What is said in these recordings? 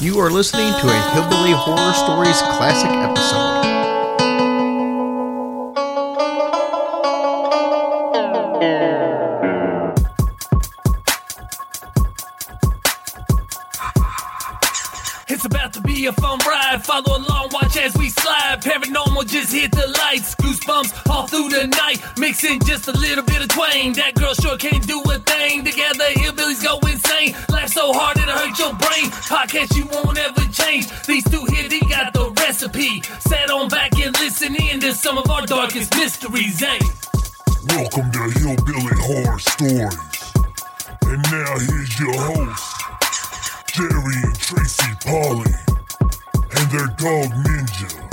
You are listening to a Hillbilly Horror Stories classic episode. It's about to be a fun ride. Follow along, watch as we slide. Paranormal just hit the lights. Goosebumps all through the night. Mixing just a little bit brain. Podcast you won't ever change. These two here, they got the recipe. Sat on back and listen in to some of our darkest mysteries, eh? Welcome to Hillbilly Horror Stories. And now here's your host, Jerry and Tracy Polly, and their dog Ninja.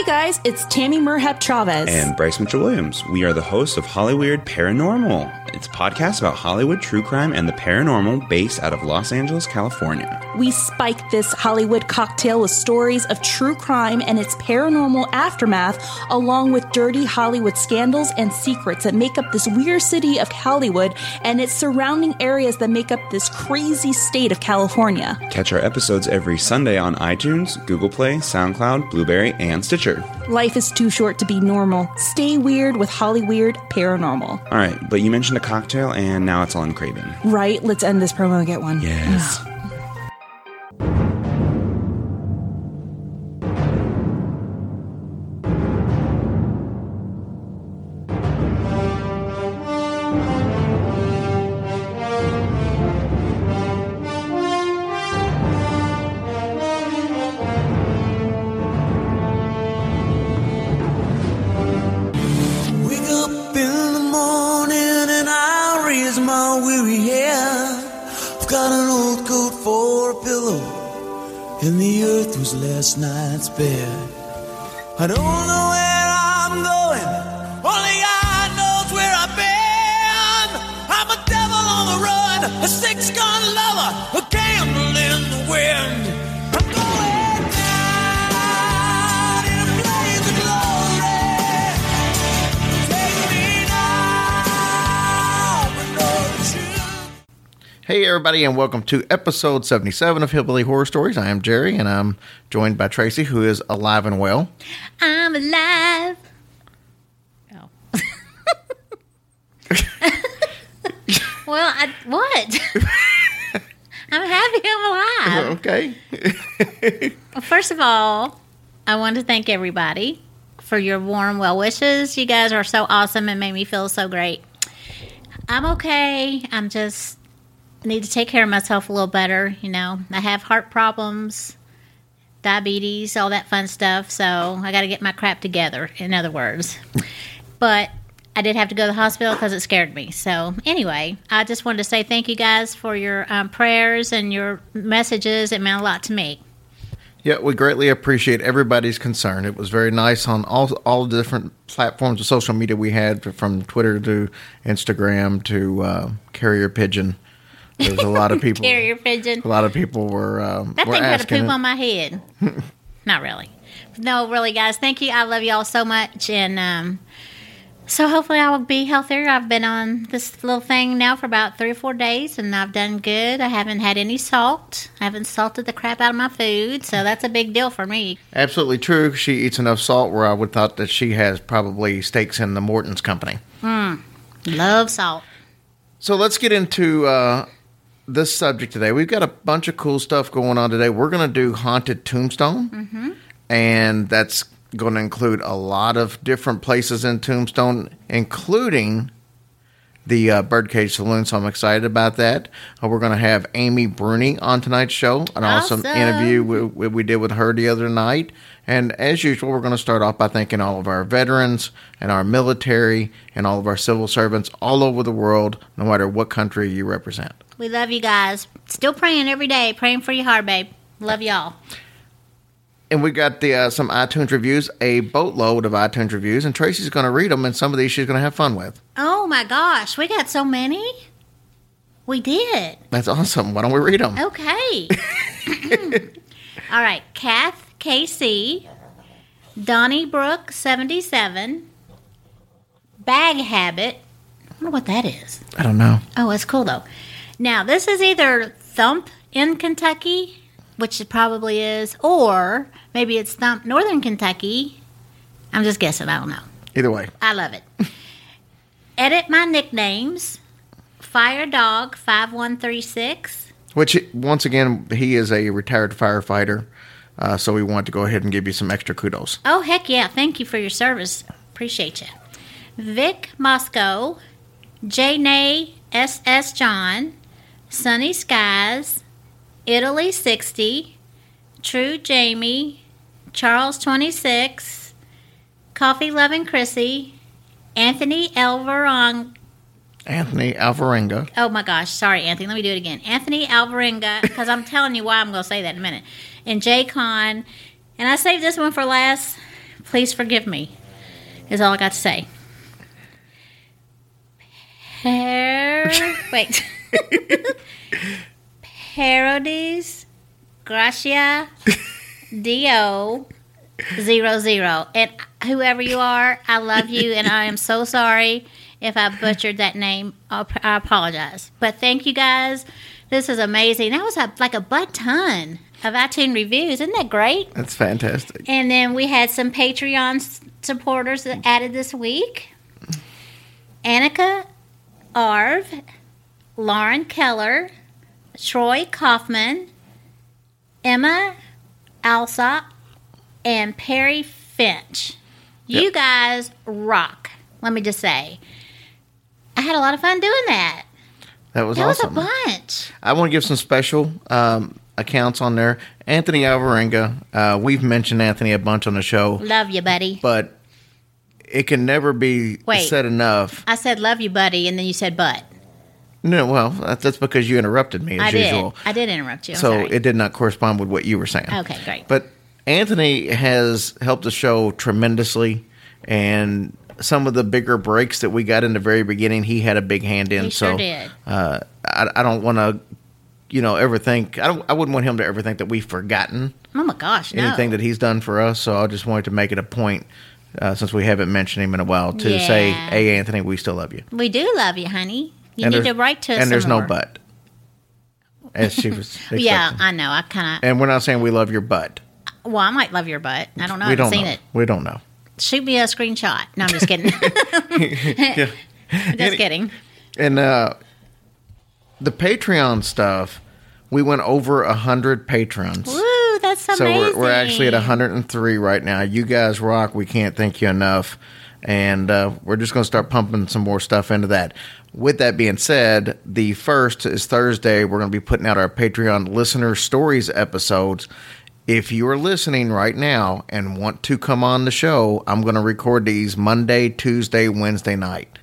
Hey guys, it's Tammy Merhep Chavez. and Bryce Mitchell Williams. We are the hosts of Hollyweird Paranormal. It's a podcast about Hollywood true crime and the paranormal based out of Los Angeles, California. we spike this Hollywood cocktail with stories of true crime and its paranormal aftermath, along with dirty Hollywood scandals and secrets that make up this weird city of Hollywood and its surrounding areas that make up this crazy state of California. Catch our episodes every Sunday on iTunes, Google Play, SoundCloud, Blubrry, and Stitcher. Life is too short to be normal. Stay weird with Hollyweird Paranormal. All right, but you mentioned a cocktail, and now it's on Craven. Right, let's end this promo and get one. Yes. Ah. Bed. Everybody, and welcome to episode 77 of Hillbilly Horror Stories. I am Jerry, and I'm joined by Tracy, who is alive and well. I'm alive. Oh. well, I, what? I'm happy I'm alive. Okay. Well, first of all, I want to thank everybody for your warm well wishes. You guys are so awesome and made me feel so great. I'm okay. I'm just need to take care of myself a little better. You know, I have heart problems, diabetes, all that fun stuff. So I got to get my crap together. In other words, but I did have to go to the hospital because it scared me. So anyway, I just wanted to say thank you guys for your um, prayers and your messages. It meant a lot to me. Yeah, we greatly appreciate everybody's concern. It was very nice on all all the different platforms of social media we had, from Twitter to Instagram to uh, Carrier Pigeon. There's a lot of people. Carrier pigeon. A lot of people were um, That were thing had a poop on my head. Not really. No, really, guys. Thank you. I love you all so much. And um, so hopefully I will be healthier. I've been on this little thing now for about three or four days, and I've done good. I haven't had any salt. I haven't salted the crap out of my food, so that's a big deal for me. Absolutely true. She eats enough salt where I would thought that she has probably stakes in the Morton's company. Hmm. Love salt. So let's get into uh, this subject today. We've got a bunch of cool stuff going on today. We're going to do haunted tombstone, and that's going to include a lot of different places in Tombstone, including the uh, Birdcage Saloon. So I'm excited about that. Uh, we're going to have Amy Bruni on tonight's show, an awesome, Awesome. interview we we did with her the other night. And as usual, we're going to start off by thanking all of our veterans and our military and all of our civil servants all over the world, no matter what country you represent. We love you guys. Still praying every day. Praying for your heart, babe. Love y'all. And we got the uh, some iTunes reviews, a boatload of iTunes reviews, and Tracy's going to read them, and some of these she's going to have fun with. Oh my gosh, we got so many. We did. That's awesome. Why don't we read them? Okay. All right. Kath KC, Donnybrook 77, Bag Habit, I wonder what that is. I don't know. Oh, it's cool though. Now, this is either Thump in Kentucky, which it probably is, or maybe it's Thump Northern Kentucky. I'm just guessing. I don't know. Either way, I love it. Edit my nicknames. Fire Dog 5136. which once again, he is a retired firefighter, uh, so we want to go ahead and give you some extra kudos. Oh, heck yeah. Thank you for your service. Appreciate you. Vic Moscow, J. Nay S.S. John, Sunny Skies, Italy 60, True Jamie, Charles 26, Coffee Loving Chrissy, Anthony Elverong. Anthony Alvarenga. Oh my gosh, sorry, Anthony. Let me do it again. Anthony Alvarenga, because I'm telling you why I'm going to say that in a minute. And Jay Con. And I saved this one for last. Please forgive me, is all I got to say. Par- wait. Parodies, Gracia, Dio, zero zero. And whoever you are, I love you, and I am so sorry if I butchered that name. I'll, I apologize. But thank you guys. This is amazing. That was a, like a butt ton of iTunes reviews. Isn't that great? That's fantastic. And then we had some Patreon supporters that added this week. Annika Arv, Lauren Keller, Troy Kaufman, Emma Alsop, and Perry Finch. You Yep. guys rock. Let me just say. I had a lot of fun doing that. That was awesome. That awesome. was a bunch. I want to give some special um, accounts on there. Anthony Alvarenga. Uh, we've mentioned Anthony a bunch on the show, Love you, buddy. but it can never be Wait. said enough. I said love you, buddy, and then you said but. No, well, that's, that's because you interrupted me as I did. usual. I did interrupt you. I'm so sorry. it did not correspond with what you were saying. Okay, great. But Anthony has helped the show tremendously, and some of the bigger breaks that we got in the very beginning, he had a big hand in. He so sure did. Uh, I, I don't want to, you know, ever think. I don't. I wouldn't want him to ever think that we've forgotten oh my gosh, no. anything that he's done for us. So I just wanted to make it a point. Uh, since we haven't mentioned him in a while, to say, "Hey, Anthony, we still love you." We do love you, honey. You and need to write to us. And there's no more. but, as she was. Yeah, I know. I kind of. and we're not saying we love your butt. Well, I might love your butt. I don't know. I we haven't don't seen know. it. We don't know. Shoot me a screenshot. No, I'm just kidding. just kidding. And uh, the Patreon stuff, we went over a hundred patrons. Woo, that's So amazing. we're, we're actually at 103 right now. You guys rock. We can't thank you enough. And uh, we're just going to start pumping some more stuff into that. With that being said, the first is Thursday. We're going to be putting out our Patreon listener stories episodes. If you are listening right now and want to come on the show, I'm going to record these Monday, Tuesday, Wednesday night.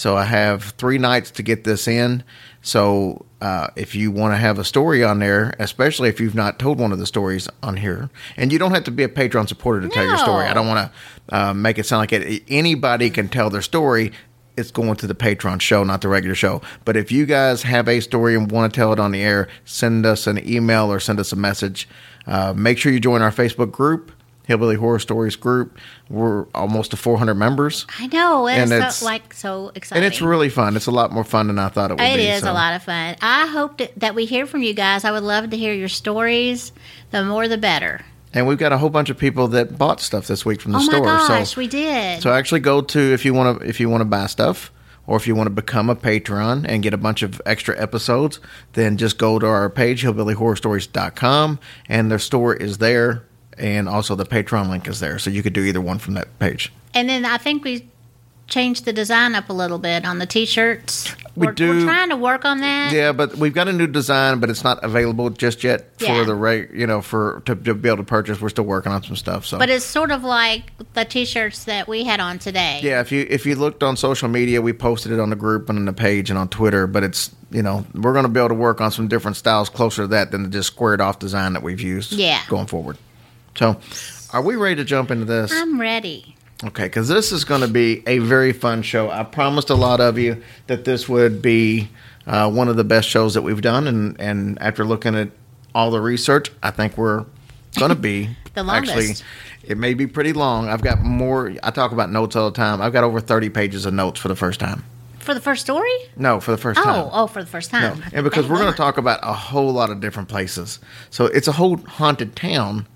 So I have three nights to get this in. So uh, if you want to have a story on there, especially if you've not told one of the stories on here, and you don't have to be a Patreon supporter to tell your story. I don't want to uh, make it sound like it. Anybody can tell their story. It's going to the Patreon show, not the regular show. But if you guys have a story and want to tell it on the air, send us an email or send us a message. Uh, make sure you join our Facebook group, Hillbilly Horror Stories group. We're almost to 400 members. I know. It's, And so, it's- like so exciting. And it's really fun. It's a lot more fun than I thought it would It be. is so. a lot of fun. I hope that, that we hear from you guys. I would love to hear your stories. The more, the better. And we've got a whole bunch of people that bought stuff this week from the oh store. oh store. my gosh, so we did. so actually go to if you want to if you want to buy stuff or if you want to become a patron and get a bunch of extra episodes, then just go to our page hillbillyhorrorstories.com and their store is there and also the Patreon link is there. So you could do either one from that page. and then I think we changed the design up a little bit on the t-shirts. We we're, do- We're trying to work on that. Yeah, but we've got a new design, but it's not available just yet for Yeah. the reg, you know, for to, to be able to purchase. We're still working on some stuff. So But it's sort of like the t-shirts that we had on today. Yeah, if you if you looked on social media, we posted it on the group and on the page and on Twitter. But it's you know we're going to be able to work on some different styles closer to that than the just squared off design that we've used. Yeah. going forward. So, are we ready to jump into this? I'm ready. Okay, because this is going to be a very fun show. I promised a lot of you that this would be uh, one of the best shows that we've done, and and after looking at all the research, I think we're going to be The longest. Actually, it may be pretty long. I've got more. I talk about notes all the time. I've got over thirty pages of notes for the first time. For the first story? No, for the first time. Oh, oh, for the first No, time. and because Thank we're going to talk about a whole lot of different places, so it's a whole haunted town.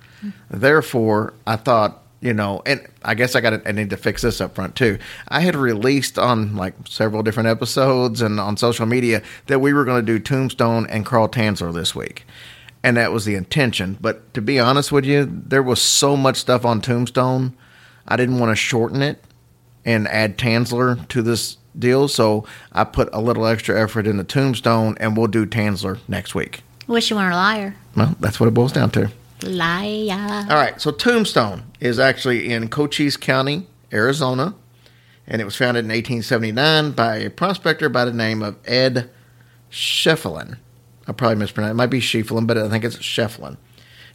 Therefore, I thought, you know, and I guess I got to, I need to fix this up front too. I had released on like several different episodes and on social media that we were going to do Tombstone and Carl Tanzler this week, and that was the intention. But to be honest with you, there was so much stuff on Tombstone, I didn't want to shorten it and add Tanzler to this deal. So I put a little extra effort into Tombstone, and we'll do Tanzler next week. Wish you weren't a liar. Well, that's what it boils down to. All right, so Tombstone is actually in Cochise County, Arizona, and it was founded in 1879 by a prospector by the name of Ed Schieffelin. I probably mispronounced. It it. might be Sheffelin, but I think it's Shefflin.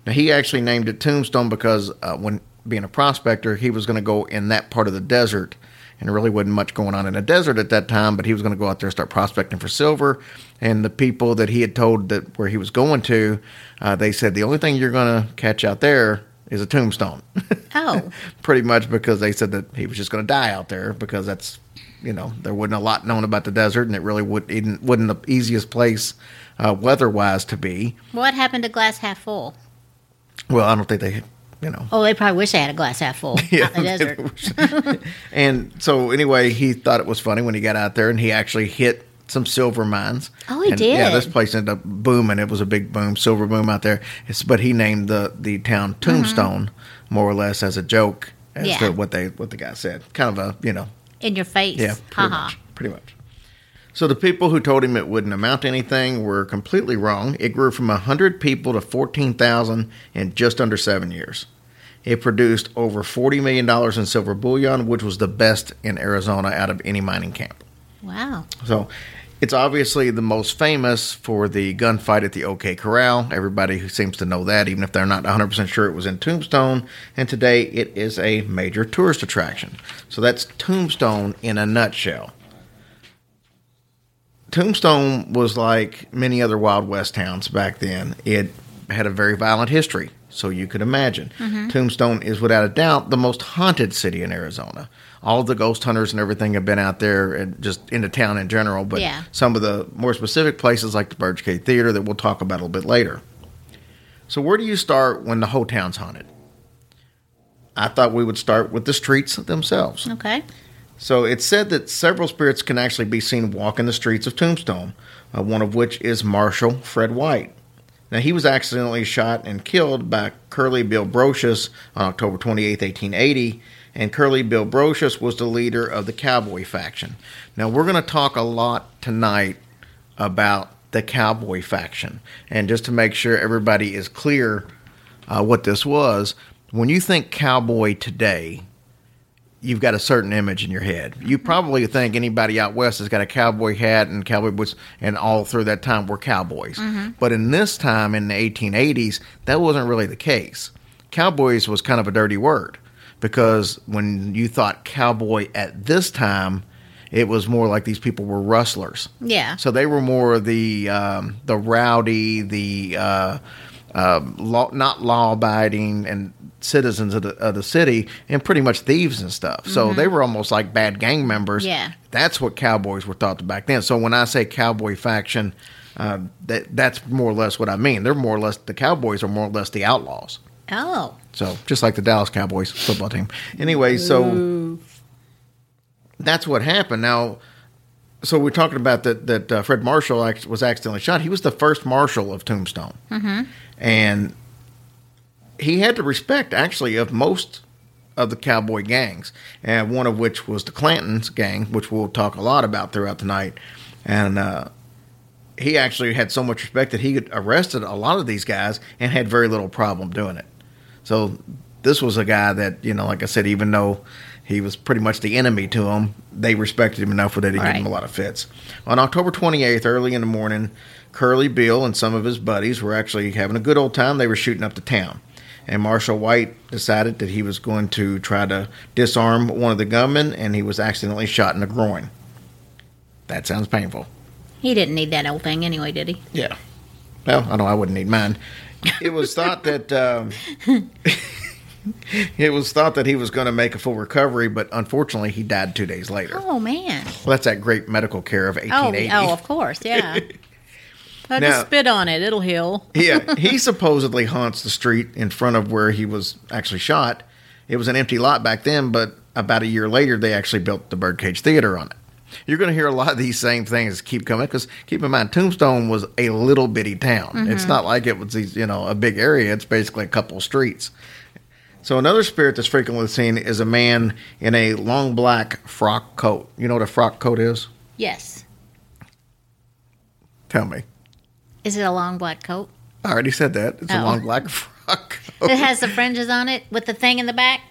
Now he actually named it Tombstone because uh, when being a prospector, he was going to go in that part of the desert, and really wasn't much going on in the desert at that time. But he was going to go out there and start prospecting for silver. And the people that he had told that where he was going to, uh, they said the only thing you're going to catch out there is a tombstone. Oh, Pretty much because they said that he was just going to die out there because that's you know there wasn't a lot known about the desert, and it really would, it wasn't the easiest place uh, weather-wise to be. what happened to glass half full? Well, I don't think they, you know, Oh, they probably wish they had a glass half full out in the desert. and so anyway, he thought it was funny when he got out there and he actually hit some silver mines. Oh, he And, Yeah, this place ended up booming. It was a big boom, silver boom out there. It's, but he named the the town Tombstone more or less as a joke as Mm-hmm. Yeah. to what they what the guy said. Kind of a you know In your face. yeah, pretty much, pretty much. So the people who told him it wouldn't amount to anything were completely wrong. It grew from 100 people to 14,000 in just under seven years. It produced over $40 million in silver bullion, which was the best in Arizona out of any mining camp. Wow. So it's obviously the most famous for the gunfight at the OK Corral. Everybody who seems to know that, even if they're not 100% sure it was in Tombstone. And today it is a major tourist attraction. So that's Tombstone in a nutshell. Tombstone was like many other Wild West towns back then. It had a very violent history, so you could imagine. Mm-hmm. Tombstone is without a doubt the most haunted city in Arizona. All of the ghost hunters and everything have been out there and just into town in general, but Yeah. some of the more specific places like the Birdcage Theater that we'll talk about a little bit later. So where do you start when the whole town's haunted? I thought we would start with the streets themselves. Okay. So it's said that several spirits can actually be seen walking the streets of Tombstone, uh, one of which is Marshal Fred White. Now, he was accidentally shot and killed by Curly Bill Brocious on October 28, 1880, and Curly Bill Brocious was the leader of the cowboy faction. Now, we're going to talk a lot tonight about the cowboy faction. And just to make sure everybody is clear uh, what this was, when you think cowboy today, you've got a certain image in your head. You probably think anybody out west has got a cowboy hat and cowboy boots, and all through that time were cowboys. But in this time, in the 1880s, that wasn't really the case. Cowboys was kind of a dirty word because when you thought cowboy at this time, it was more like these people were rustlers. Yeah. So they were more the um, the rowdy, the uh, uh, law, not law abiding and citizens of the, of the city, and pretty much thieves and stuff. So they were almost like bad gang members. Yeah. that's what cowboys were thought to back then. So when I say cowboy faction, uh, that that's more or less what I mean. They're more or less the cowboys are more or less the outlaws. Oh. So just like the Dallas Cowboys football team. Anyway, so that's what happened. Now, so we're talking about that that uh, Fred Marshall was accidentally shot. He was the first marshal of Tombstone, mm-hmm. and he had the respect actually of most of the cowboy gangs, and one of which was the Clantons gang, which we'll talk a lot about throughout the night. And uh, he actually had so much respect that he arrested a lot of these guys and had very little problem doing it. So this was a guy that you know, like I said, even though he was pretty much the enemy to them, they respected him enough that he gave Right. him a lot of fits. On October 28th, early in the morning, Curly Bill and some of his buddies were actually having a good old time. They were shooting up the town. And Marshall White decided that he was going to try to disarm one of the gunmen, and he was accidentally shot in the groin. That sounds painful. He didn't need that old thing anyway, did he? Yeah. Well, I know I wouldn't need mine. It was thought that um, it was thought that he was going to make a full recovery, but unfortunately, he died two days later. Oh man. Well, that's that great medical care of Oh, 1880. oh, of course, yeah. I Now- just spit on it; it'll heal. yeah, he supposedly haunts the street in front of where he was actually shot. It was an empty lot back then, but about a year later, they actually built the Birdcage Theater on it. You're going to hear a lot of these same things keep coming because keep in mind, Tombstone was a little bitty town. Mm-hmm. It's not like it was these, you know, a big area. It's basically a couple streets. So another spirit that's frequently seen is a man in a long black frock coat. You know what a frock coat is? Yes. Tell me. Is it a long black coat? I already said that. It's a Oh. long black frock coat. It has the fringes on it with the thing in the back.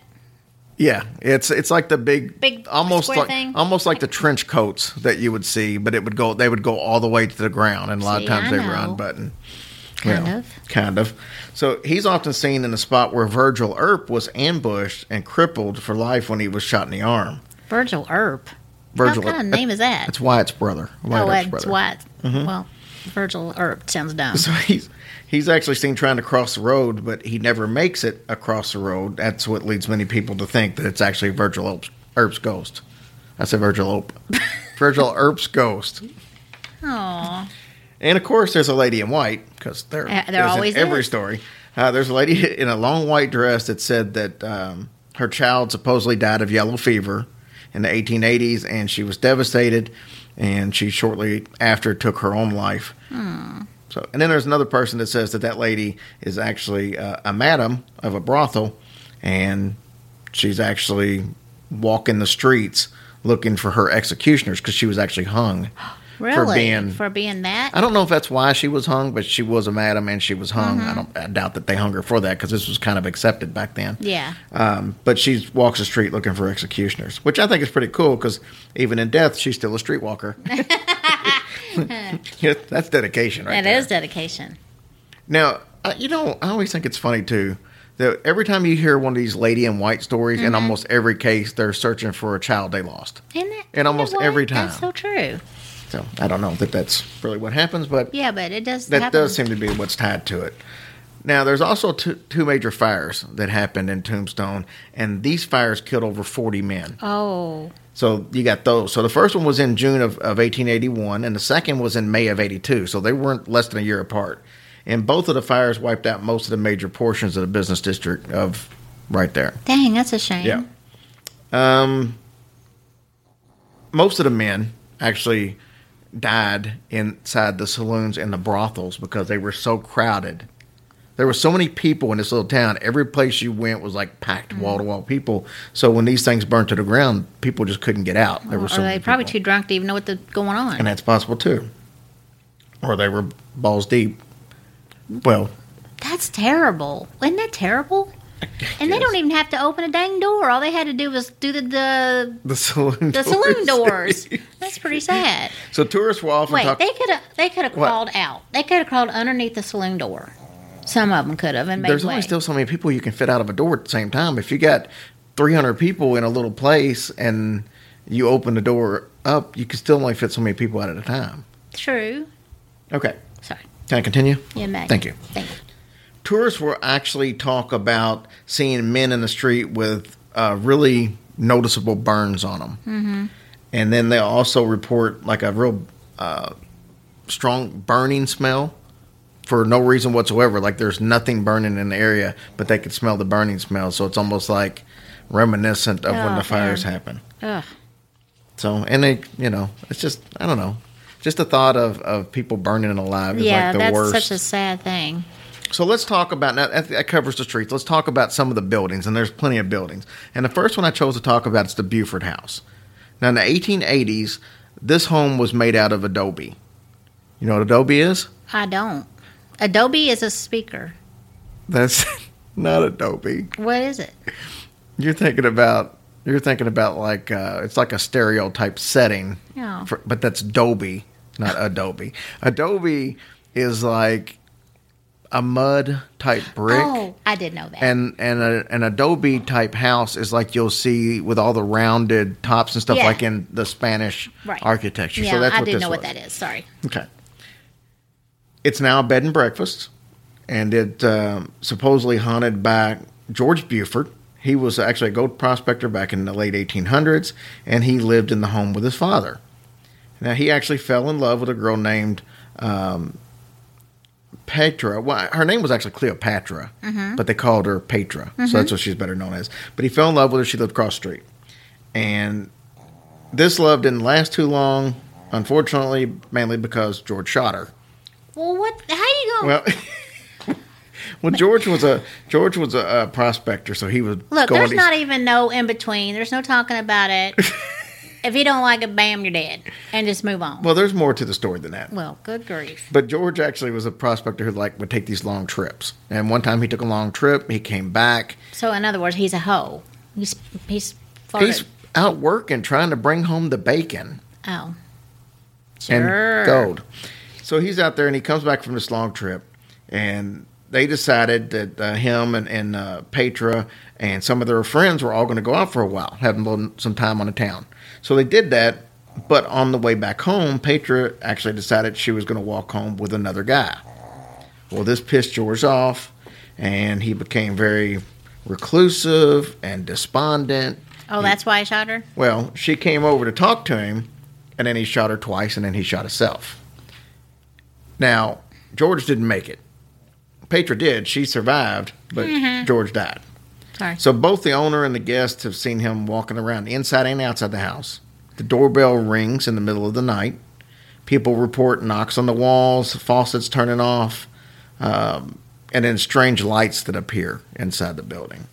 Yeah, it's it's like the big, Big almost like thing? almost like the trench coats that you would see, but it would go they would go all the way to the ground, and a lot See, of times they were know. unbuttoned. Kind Yeah, of. kind of. So he's often seen in the spot where Virgil Earp was ambushed and crippled for life when he was shot in the arm. Virgil Earp. Virgil, what kind of name is that? That's Wyatt's brother. Wyatt oh, it's brother. White. Mm-hmm. Well, Virgil Earp sounds dumb. So he's he's actually seen trying to cross the road, but he never makes it across the road. That's what leads many people to think that it's actually Virgil Earp's, ghost. I said Virgil Earp. Virgil Earp's ghost. Aw. And of course, there's a lady in white because there, Uh, there there's in always every is. story. Uh, there's a lady in a long white dress that said that um, her child supposedly died of yellow fever in the 1880s, and she was devastated. And she shortly after took her own life. Hmm. So, and then there's another person that says that that lady is actually uh, a madam of a brothel, and she's actually walking the streets looking for her executioners because she was actually hung Really? for being For being that? I don't know if that's why she was hung, but she was a madam and she was hung. I don't. I doubt that they hung her for that because this was kind of accepted back then. Yeah. Um, but she walks the street looking for executioners, which I think is pretty cool because even in death, she's still a streetwalker. yeah, that's dedication, right That is there. dedication. Now, uh, you know, I always think it's funny too that every time you hear one of these lady in white stories, in almost every case, they're searching for a child they lost. Isn't that? And almost you know what? every That's time. so true. So I don't know that that's really what happens, but Yeah, but it does that happen. does seem to be what's tied to it. Now, there's also two, two major fires that happened in Tombstone, and these fires killed over 40 men. Oh. So you got those. So the first one was in June of, of 1881, and the second was in May of 82. So they weren't less than a year apart. And both of the fires wiped out most of the major portions of the business district of right there. Dang, that's a shame. Yeah. Um, most of the men actually died inside the saloons and the brothels because they were so crowded. There were so many people in this little town. Every place you went was like packed wall to wall people. So when these things burned to the ground, people just couldn't get out. There Or were so many they probably people. too drunk to even know what the going on? and that's possible too. Or they were balls deep. Well, That's terrible. Isn't that terrible? And they don't even have to open a dang door. All they had to do was do the the, the saloon the saloon doors. That's pretty sad. so tourists will often Wait, talk. they could have they could have crawled out. They could have crawled underneath the saloon door. Some of them could have and made There's way. only still so many people you can fit out of a door at the same time. If you got 300 people in a little place and you open the door up, you can still only fit so many people out at a time. True. Okay. Sorry. Can I continue? Yeah. Thank you. Thank you. Tourists will actually talk about seeing men in the street with uh, really noticeable burns on them. Mm-hmm. And then they also report like a real uh, strong burning smell for no reason whatsoever. Like there's nothing burning in the area, but they could smell the burning smell. So it's almost like reminiscent of when Oh, the fires man. happen. Ugh. So, and they, you know, it's just, I don't know. Just the thought of, of people burning alive is Yeah, like the that's worst. such a sad thing. So let's talk about now. That, that covers the streets. Let's talk about some of the buildings, and there's plenty of buildings. And the first one I chose to talk about is the Buford House. Now, in the 1880s, this home was made out of adobe. You know what adobe is? I don't. Adobe is a speaker. That's not adobe. What is it? You're thinking about you're thinking about like uh, it's like a stereotype setting, for, but that's Adobe, not Adobe. Adobe is like a mud type brick. Oh, I did know that. and and a, an adobe type house is like you'll see with all the rounded tops and stuff Yeah. like in the Spanish right. architecture. Yeah, so that's I what didn't know what that is. Sorry. Okay. It's now a bed and breakfast, and it um, supposedly haunted by George Buford. He was actually a gold prospector back in the late 1800s, and he lived in the home with his father. Now, he actually fell in love with a girl named um, Petra. Well, her name was actually Cleopatra, mm-hmm. but they called her Petra, so that's mm-hmm. what she's better known as. But he fell in love with her. She lived across street, and this love didn't last too long. Unfortunately, mainly because George shot her. Well, what? How you going? Well, well, George was a George was a, a prospector, so he was Look, there's to- not even no in between. There's no talking about it. if you don't like it, bam, you're dead, and just move on. well, there's more to the story than that. Well, good grief. But George actually was a prospector who like would take these long trips. And one time he took a long trip. He came back. So, in other words, he's a hoe. He's he's He's out working, trying to bring home the bacon oh, Sure. and gold. So he's out there, and he comes back from this long trip, and they decided that uh, him and, and uh, Petra and some of their friends were all going to go out for a while, having some time on the town. So they did that, but on the way back home, Petra actually decided she was going to walk home with another guy. Well, this pissed George off, and he became very reclusive and despondent. oh, that's why I shot her. Well, she came over to talk to him, and then he shot her twice, and then he shot himself. Now, George didn't make it. Petra did. She survived, but mm-hmm. George died. Sorry. So both the owner and the guest have seen him walking around inside and outside the house. The doorbell rings in the middle of the night. People report knocks on the walls, faucets turning off, um, and then strange lights that appear inside the building.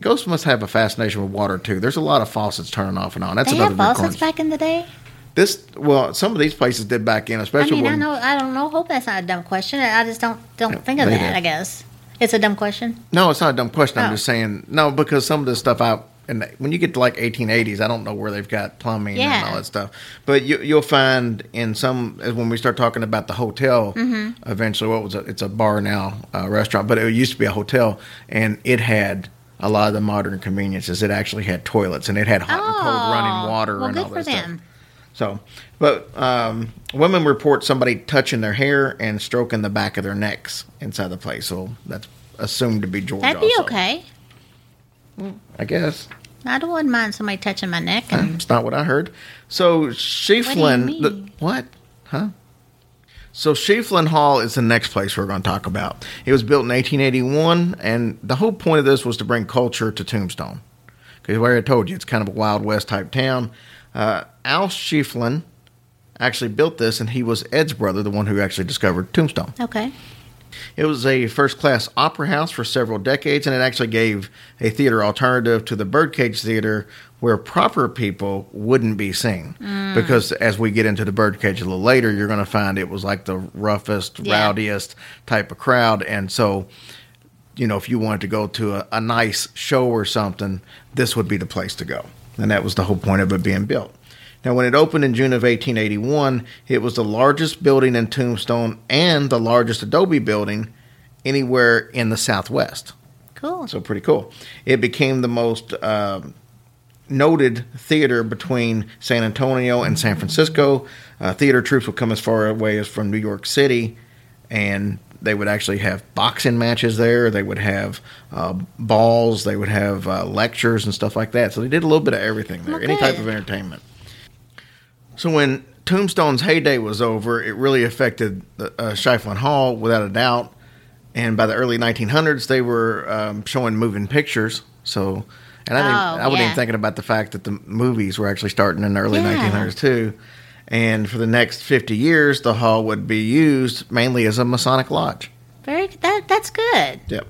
Ghosts must have a fascination with water too. There's a lot of faucets turning off and on. That's they another have faucets back in the day. This well, some of these places did back in, especially. I mean, I when know, I don't know. Hope that's not a dumb question. I just don't don't think of that. did. I guess it's a dumb question. No, it's not a dumb question. I'm Oh. just saying no because some of this stuff out and when you get to like 1880s, I don't know where they've got plumbing and Yeah. all that stuff. But you, you'll find in some as when we start talking about the hotel, Mm-hmm. eventually what was it? It's a bar now, a restaurant, but it used to be a hotel, and it had a lot of the modern conveniences. It actually had toilets and it had hot and cold running water Oh, well, and good all for that stuff. them. So, but um, women report somebody touching their hair and stroking the back of their necks inside the place. So that's assumed to be George. That'd be also, okay. I guess. I don't wouldn't mind somebody touching my neck. And It's not what I heard. So Schieffelin, mean? the- what? Huh? So Schieffelin Hall is the next place we're going to talk about. It was built in 1881, and the whole point of this was to bring culture to Tombstone. Because where I told you, it's kind of a Wild West type town. Uh, Al Schieffelin actually built this, and he was Ed's brother, the one who actually discovered Tombstone. okay. It was a first class opera house for several decades, and it actually gave a theater alternative to the Birdcage Theater where proper people wouldn't be seen. Because as we get into the Birdcage a little later, you're going to find it was like the roughest, Yeah. rowdiest type of crowd. And so, you know, if you wanted to go to a, a nice show or something, this would be the place to go. And that was the whole point of it being built. Now, when it opened in June of 1881, it was the largest building in Tombstone and the largest Adobe building anywhere in the Southwest. Cool. So, pretty cool. It became the most um noted theater between San Antonio and San Francisco. Uh, theater troops would come as far away as from New York City, and they would actually have boxing matches there. They would have uh, balls. They would have uh, lectures and stuff like that. So they did a little bit of everything there, Well, any type of entertainment. So when Tombstone's heyday was over, it really affected the, uh, Schieffelin Hall without a doubt. And by the early 1900s, they were um, showing moving pictures. So, and I, Oh, I wasn't yeah. even thinking about the fact that the movies were actually starting in the early Yeah. 1900s too. And for the next 50 years, the hall would be used mainly as a Masonic lodge. Very that that's good. Yep.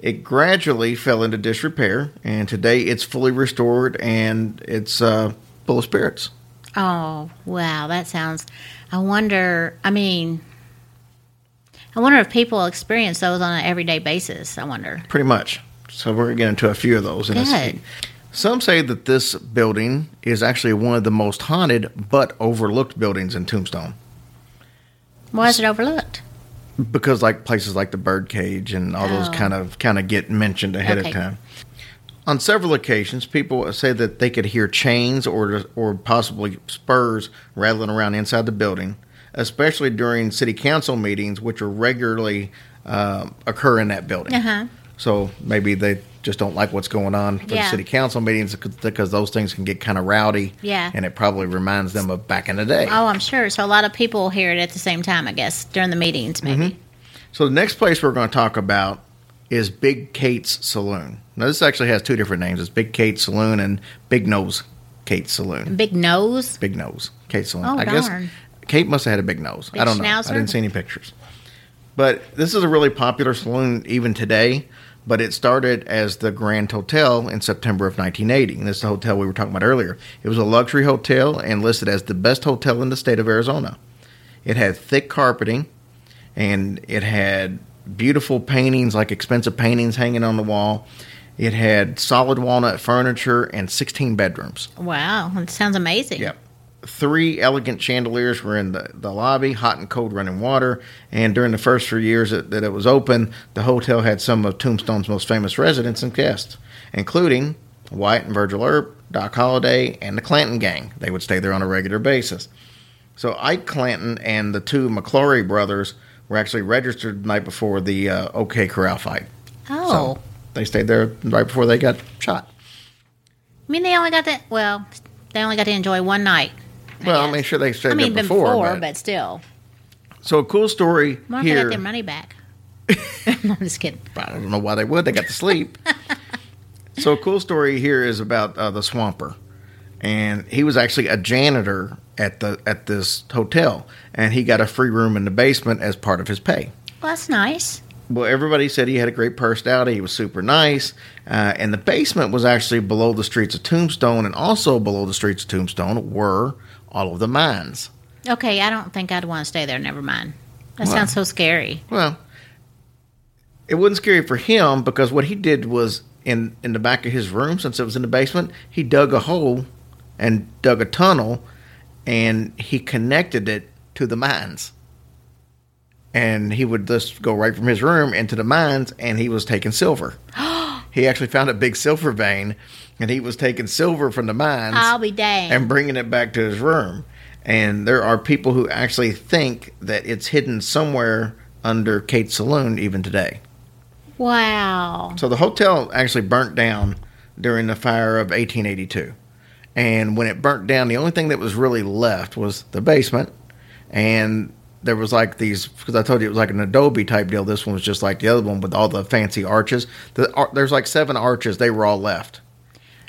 It gradually fell into disrepair, and today it's fully restored and it's uh, full of spirits. Oh wow, that sounds. I wonder. I mean, I wonder if people experience those on an everyday basis. I wonder. Pretty much. So we're going to get into a few of those in a Good. Some say that this building is actually one of the most haunted but overlooked buildings in Tombstone. Why is it overlooked? because like places like the birdcage and all those Oh. kind of kind of get mentioned ahead Okay. of time. On several occasions, people say that they could hear chains or or possibly spurs rattling around inside the building, especially during city council meetings, which are regularly um occur in that building. Uh huh. So maybe they just don't like what's going on for the city council meetings because- those things can get kind of rowdy. Yeah. And it probably reminds them of back in the day. Oh, I'm sure. So a lot of people hear it at the same time, I guess, during the meetings, maybe. Mm-hmm. So the next place we're going to talk about is Big Kate's Saloon. Now this actually has two different names. It's Big Kate's Saloon and Big Nose Kate's Saloon. Big nose. Big Nose Kate's Saloon. Oh, I guess darn. Kate must have had a big nose. Big I don't know. schnauzer? I didn't see any pictures. But this is a really popular saloon even today. But it started as the Grand Hotel in September of 1980. And this is the hotel we were talking about earlier. It was a luxury hotel and listed as the best hotel in the state of Arizona. It had thick carpeting and it had beautiful paintings, like expensive paintings hanging on the wall. It had solid walnut furniture and 16 bedrooms. Wow, that sounds amazing. Yep. Three elegant chandeliers were in the, the lobby, hot and cold running water. And during the first few years that, that it was open, the hotel had some of Tombstone's most famous residents and guests, including Wyatt and Virgil Earp, Doc Holliday, and the Clanton gang. They would stay there on a regular basis. So Ike Clanton and the two McLaury brothers were actually registered the night before the uh, OK Corral fight. Oh, So they stayed there right before they got shot. I mean, they only got to, well, they only got to enjoy one night. Well, I guess. mean, sure they stayed I mean, there before, but- but, still. So a cool story Why don't they here. get their money back? I'm just kidding. I don't know why they would. They got to sleep. so a cool story here is about uh, the Swamper, and he was actually a janitor at the at this hotel, and he got a free room in the basement as part of his pay. Well, that's nice. Well, everybody said he had a great personality. He was super nice, uh, and the basement was actually below the streets of Tombstone, and also below the streets of Tombstone were all of the mines. Okay, I don't think I'd want to stay there. Never mind. That Well. sounds so scary. Well, it wasn't scary for him because what he did was in in the back of his room, since it was in the basement, he dug a hole and dug a tunnel, and he connected it to the mines. And he would just go right from his room into the mines, and he was taking silver. he actually found a big silver vein, and he was taking silver from the mines I'll be and bringing it back to his room. And there are people who actually think that it's hidden somewhere under Kate's Saloon even today. wow. So the hotel actually burnt down during the fire of 1882. And when it burnt down, the only thing that was really left was the basement. And there was like these, because I told you it was like an adobe type deal. This one was just like the other one with all the fancy arches. The, ar- there's like seven arches, they were all left.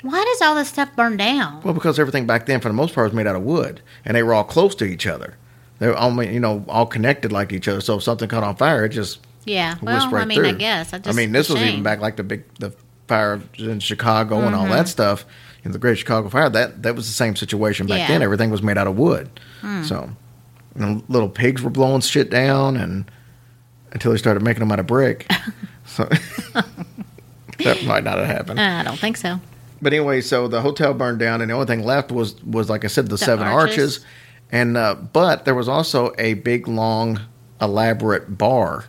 Why does all this stuff burn down? Well, because everything back then, for the most part, was made out of wood, and they were all close to each other. They were all, you know, all connected like each other. So if something caught on fire, it just Yeah. Well, right I mean, I guess. I, just, I mean, this was even back like the big the fire in Chicago and all Mm-hmm. that stuff. In the Great Chicago Fire, that that was the same situation back Yeah. then. Everything was made out of wood. Hmm. So, and little pigs were blowing shit down, and until they started making them out of brick. so that might not have happened. I don't think so. But anyway, so the hotel burned down, and the only thing left was was like I said, the, seven arches. arches. and uh, but there was also a big, long, elaborate bar,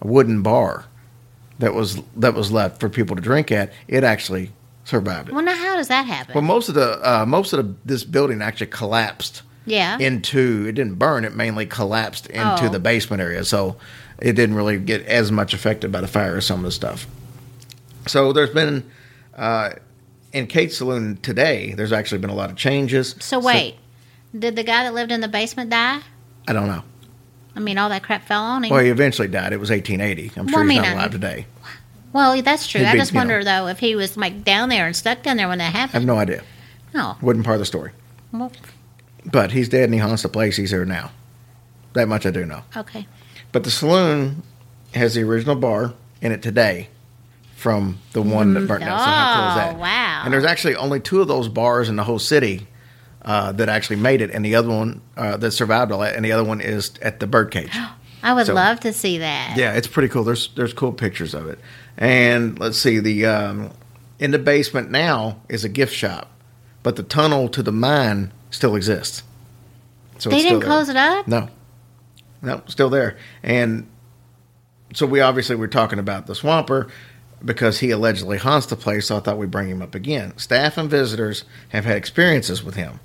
a wooden bar that was that was left for people to drink at. It actually survived it. Well, now how does that happen? Well, most of the uh, most of the, this building actually collapsed yeah. into it didn't burn it mainly collapsed into Oh. the basement area so it didn't really get as much affected by the fire as some of the stuff so there's been uh, in kate's saloon today there's actually been a lot of changes so wait, did the guy that lived in the basement die? i don't know I mean, all that crap fell on him. well he eventually died it was 1880 i'm Well, sure I he's mean, not I- alive today Well, that's true. He'd I be, just you know- wonder though if he was like down there and stuck down there when that happened i have no idea No. wasn't part of the story Well, but he's dead and he haunts the place he's here now that much i do know okay. But the saloon has the original bar in it today from the one that burnt down. So how cool is that? Oh, wow. And there's actually only two of those bars in the whole city uh, that actually made it, and the other one uh, that survived all that, and the other one is at the birdcage. I would So- love to see that. yeah, it's pretty cool. There's there's cool pictures of it. And let's see, the um, in the basement now is a gift shop, but the tunnel to the mine still exists. So They didn't close it up? No, no, still there. And so we obviously were talking about the Swamper because he allegedly haunts the place. So I thought we'd bring him up again. Staff and visitors have had experiences with him.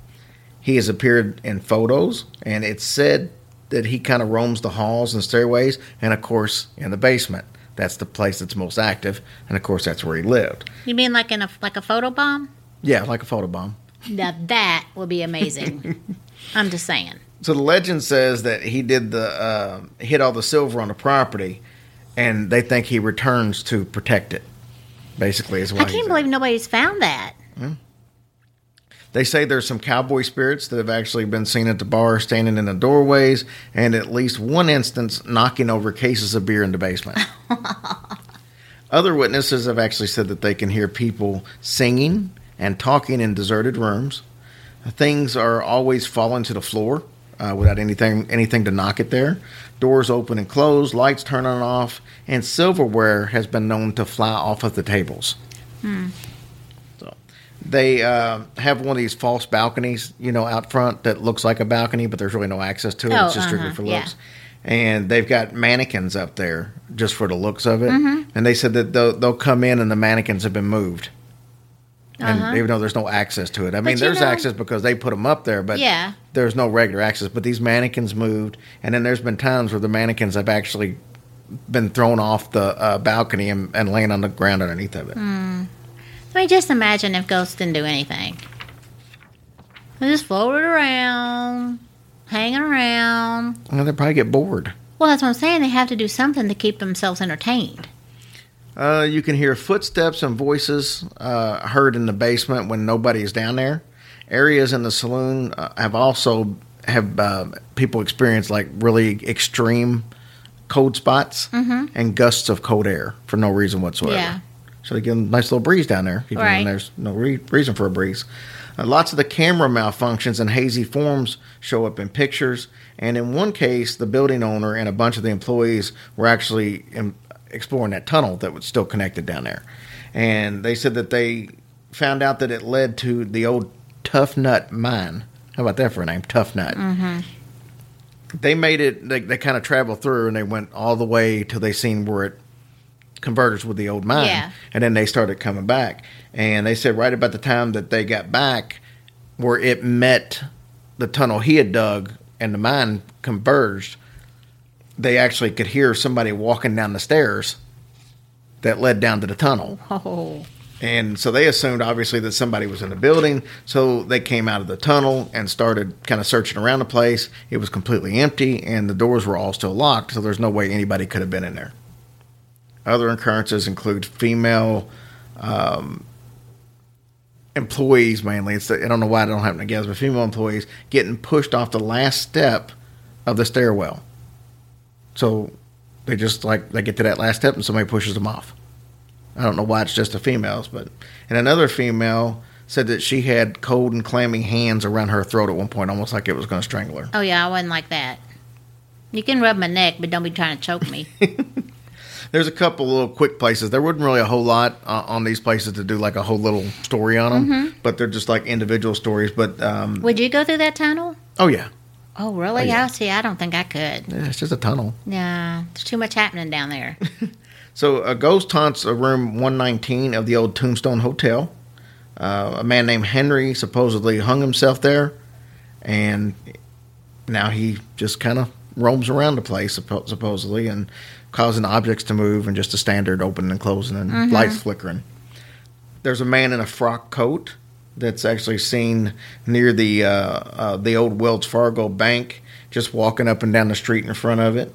He has appeared in photos, and it's said that he kind of roams the halls and stairways, and of course in the basement. that's the place that's most active, and of course that's where he lived. You mean like in a like a photo bomb? Yeah, like a photobomb. Now that will be amazing. I'm just saying. So the legend says that he did the uh, hit all the silver on the property, and they think he returns to protect it. Basically, is why I can't believe nobody's found that. They say there's some cowboy spirits that have actually been seen at the bar, standing in the doorways, and at least one instance knocking over cases of beer in the basement. Other witnesses have actually said that they can hear people singing and talking in deserted rooms. Things are always falling to the floor uh, without anything anything to knock it there. Doors open and close, lights turn on and off, and silverware has been known to fly off of the tables. So they uh, have one of these false balconies, you know, out front that looks like a balcony, but there's really no access to it. Oh, it's just strictly uh-huh, for yeah. looks. And they've got mannequins up there just for the looks of it. Mm-hmm. And they said that they'll, they'll come in and the mannequins have been moved. And Uh-huh. even though there's no access to it, I mean, there's know- access because they put them up there, but Yeah. there's no regular access. But these mannequins moved, and then there's been times where the mannequins have actually been thrown off the uh, balcony and, and laying on the ground underneath of it. I mean, just imagine if ghosts didn't do anything. They just floated around, hanging around. Well, they'd probably get bored. Well, that's what I'm saying. They have to do something to keep themselves entertained. Uh, you can hear footsteps and voices uh, heard in the basement when nobody is down there. Areas in the saloon uh, have also have uh, people experience like really extreme cold spots and gusts of cold air for no reason whatsoever. Yeah. So they get a nice little breeze down there, even Right. when there's no re- reason for a breeze. Uh, lots of the camera malfunctions and hazy forms show up in pictures. And in one case, the building owner and a bunch of the employees were actually in, exploring that tunnel that was still connected down there. And they said that they found out that it led to the old Tough Nut mine. How about that for a name? Tough Nut. Mm-hmm. They made it, they, they kind of traveled through and they went all the way till they seen where it converters with the old mine. Yeah. And then they started coming back. And they said right about the time that they got back, where it met the tunnel he had dug and the mine converged, they actually could hear somebody walking down the stairs that led down to the tunnel. Oh, And so they assumed, obviously, that somebody was in the building. So they came out of the tunnel and started kind of searching around the place. It was completely empty, and the doors were all still locked. So there's no way anybody could have been in there. Other occurrences include female um, employees, mainly. It's I don't know why I don't have it together, but female employees getting pushed off the last step of the stairwell. So they just like they get to that last step, and somebody pushes them off. I don't know why it's just the females, but and another female said that she had cold and clammy hands around her throat at one point, almost like it was going to strangle her. oh yeah, I wasn't like that. You can rub my neck, but don't be trying to choke me. There's a couple little quick places. There wasn't really a whole lot uh, on these places to do like a whole little story on them, Mm-hmm. but they're just like individual stories. But um, Would you go through that tunnel? oh yeah, Oh, really? Oh, yeah. I see. I don't think I could. yeah, it's just a tunnel. Yeah, there's too much happening down there. So a ghost haunts a room 119 of the old Tombstone Hotel. Uh, a man named Henry supposedly hung himself there, and now he just kind of roams around the place suppo- supposedly and causing objects to move and just a standard opening and closing and lights flickering. There's a man in a frock coat that's actually seen near the uh, uh, the old Wells Fargo Bank, just walking up and down the street in front of it.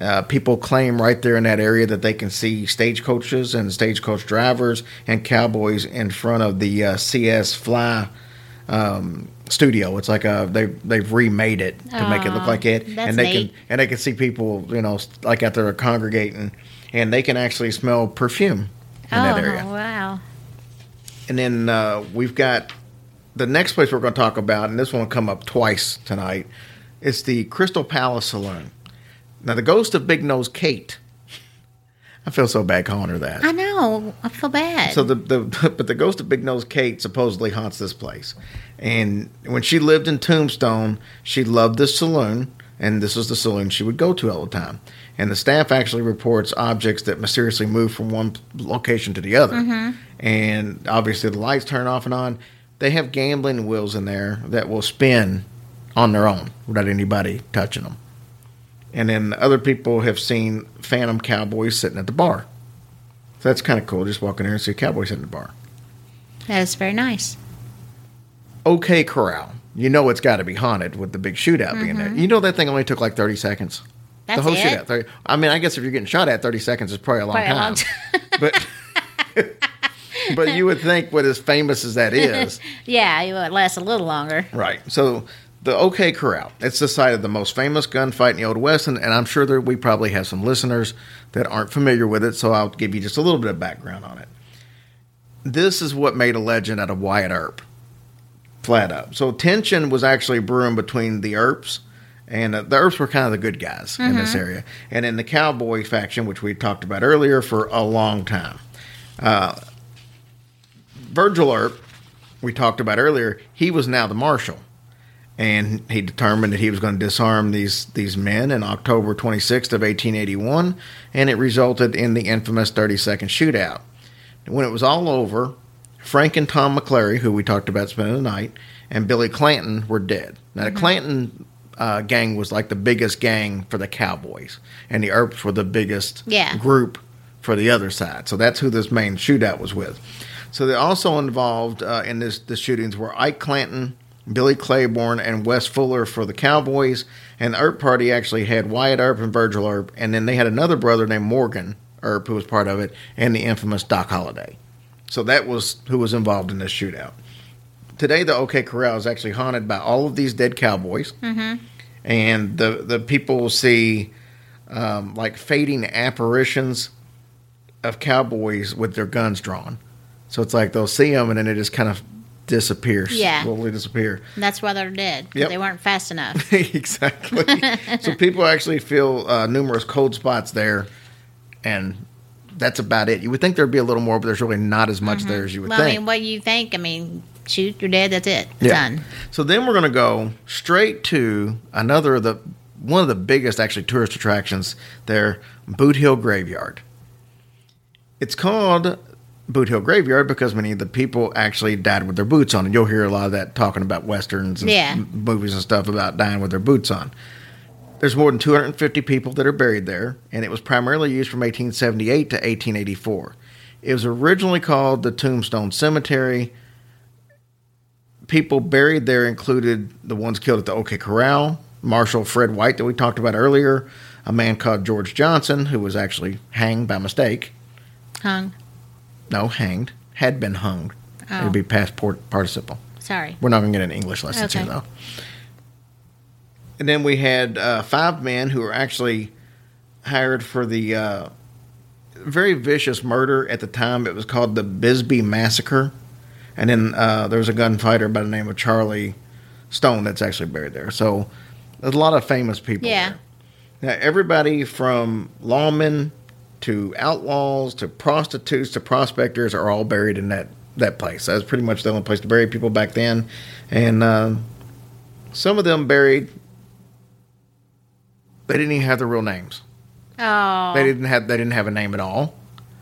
Uh, people claim right there in that area that they can see stagecoaches and stagecoach drivers and cowboys in front of the uh, CS Fly um, studio. It's like a they they've remade it to make it look like it, and they neat. can and they can see people you know like out there congregating, and they can actually smell perfume in oh, that area. wow. And then uh, we've got the next place we're going to talk about, and this one will come up twice tonight. It's the Crystal Palace Saloon. Now, the ghost of Big Nose Kate. I feel so bad calling her that. I know. I feel bad. So the, the but the ghost of Big Nose Kate supposedly haunts this place, and when she lived in Tombstone, she loved this saloon, and this was the saloon she would go to all the time. And the staff actually reports objects that mysteriously move from one location to the other, and obviously the lights turn off and on. They have gambling wheels in there that will spin on their own without anybody touching them. And then other people have seen phantom cowboys sitting at the bar. So that's kind of cool. Just walking there and see a cowboy sitting at the bar. That is very nice. OK Corral. You know it's got to be haunted with the big shootout being there. You know that thing only took like 30 seconds. Mm-hmm. That's the whole it? shootout. 30, I mean, I guess if you're getting shot at, 30 seconds is probably a long Probably a time. long time. but but you would think, what as famous as that is, Yeah, it would last a little longer. right? So the OK Corral, it's the site of the most famous gunfight in the Old West, and, and I'm sure that we probably have some listeners that aren't familiar with it. So I'll give you just a little bit of background on it. This is what made a legend out of Wyatt Earp, flat up. So tension was actually brewing between the Earps. And uh, the Earps were kind of the good guys in this area. And in the Cowboy faction, which we talked about earlier, for a long time. Virgil Earp, we talked about earlier, he was now the marshal. And he determined that he was going to disarm these, these men in October 26th of 1881, and it resulted in the infamous 30-second shootout. When it was all over, Frank and Tom McLaury, who we talked about spending the night, and Billy Clanton were dead. Now, the Clanton uh, gang was like the biggest gang for the Cowboys, and the Earps were the biggest Yeah. group for the other side. So that's who this main shootout was with. So they also involved uh, in this the shootings were Ike Clanton, Billy Claiborne, and Wes Fuller for the Cowboys. And the Earp party actually had Wyatt Earp and Virgil Earp, and then they had another brother named Morgan Earp who was part of it, and the infamous Doc Holliday. So that was who was involved in this shootout. Today, the OK Corral is actually haunted by all of these dead cowboys, and the the people see um, like fading apparitions of cowboys with their guns drawn. So it's like they'll see them and then it just kind of disappears, Yeah. slowly disappear. And that's why they're dead. Yep. They weren't fast enough. exactly. so people actually feel uh, numerous cold spots there, and that's about it. You would think there'd be a little more, but there's really not as much there as you would Mm-hmm. well, I think. mean, what you think? I mean, shoot, you're dead. That's it. Yeah. Done. So then we're going to go straight to another of the one of the biggest actually tourist attractions there, Boot Hill Graveyard. It's called Boot Hill Graveyard because many of the people actually died with their boots on, and you'll hear a lot of that talking about westerns and Yeah. movies and stuff about dying with their boots on. There's more than 250 people that are buried there, and it was primarily used from 1878 to 1884. It was originally called the Tombstone Cemetery people buried there included the ones killed at the OK Corral, Marshal Fred White that we talked about earlier, a man called George Johnson who was actually hanged by mistake. Hung. No, hanged. Had been hung. It Oh. would be past port- participle. Sorry. We're not going to get an English lesson Okay. here, though. And then we had uh, five men who were actually hired for the uh, very vicious murder at the time. It was called the Bisbee Massacre. And then uh, there was a gunfighter by the name of Charlie Stone that's actually buried there. So there's a lot of famous people Yeah. there. Now, everybody from lawmen to outlaws to prostitutes to prospectors are all buried in that, that place. That was pretty much the only place to bury people back then. And uh, some of them buried, they didn't even have their real names. Oh. They didn't have they didn't have a name at all,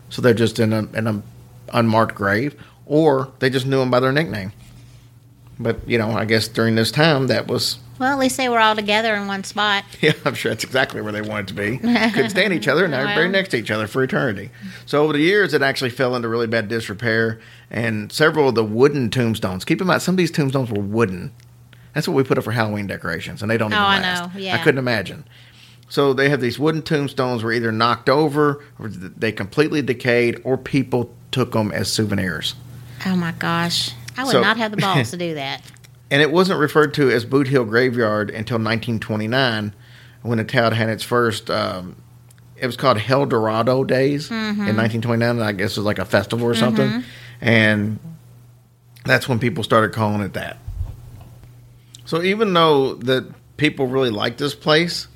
so they're just in a in a unmarked grave, or they just knew them by their nickname. But you know, I guess during this time, that was Well, at least they were all together in one spot. yeah, I'm sure that's exactly where they wanted to be. Couldn't stand each other, and now they're Well. next to each other for eternity. So over the years, it actually fell into really bad disrepair, and several of the wooden tombstones. Keep in mind, some of these tombstones were wooden. That's what we put up for Halloween decorations, and they don't Oh, even I last. know, yeah. I couldn't imagine. So they have these wooden tombstones were either knocked over, or they completely decayed, or people took them as souvenirs. Oh my gosh. I would So- not have the balls to do that. And it wasn't referred to as Boot Hill Graveyard until 1929, when the town had its first. Um, it was called Helldorado Days in 1929. and I guess it was like a festival or something, and that's when people started calling it that. So even though that people really liked this place,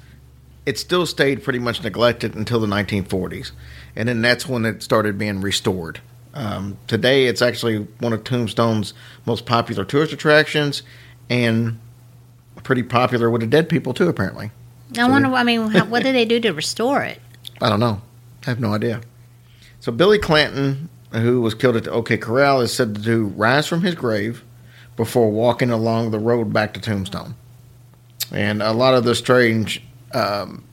it still stayed pretty much neglected until the 1940s, and then that's when it started being restored. Um, today, it's actually one of Tombstone's most popular tourist attractions, and pretty popular with the dead people too. Apparently, I wonder, I mean, how, what did they do to restore it? I don't know. I have no idea. So Billy Clanton, who was killed at the OK Corral, is said to rise from his grave before walking along the road back to Tombstone. And a lot of the strange um,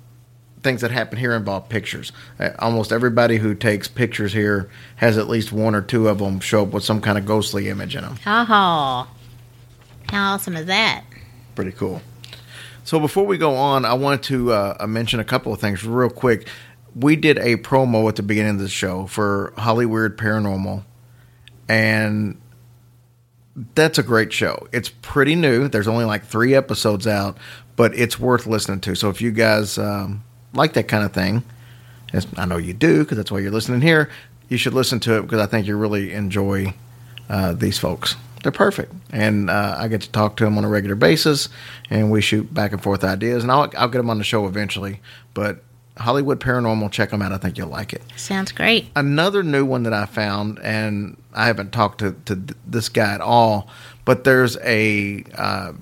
things that happen here involve pictures. Uh, almost everybody who takes pictures here has at least one or two of them show up with some kind of ghostly image in them. Oh, how awesome is that? Pretty cool. So before we go on, I wanted to uh, mention a couple of things real quick. We did a promo at the beginning of the show for Hollyweird Paranormal, and that's a great show. It's pretty new. There's only like three episodes out, but it's worth listening to. So if you guys um, like that kind of thing, as I know you do because that's why you're listening here, you should listen to it because I think you really enjoy uh, these folks. They're perfect, and uh, I get to talk to them on a regular basis, and we shoot back and forth ideas, and I'll, I'll get them on the show eventually. But Hollywood Paranormal, check them out. I think you'll like it Sounds great. another new one that I found, and I haven't talked to, to th- this guy at all, but there's a. Uh,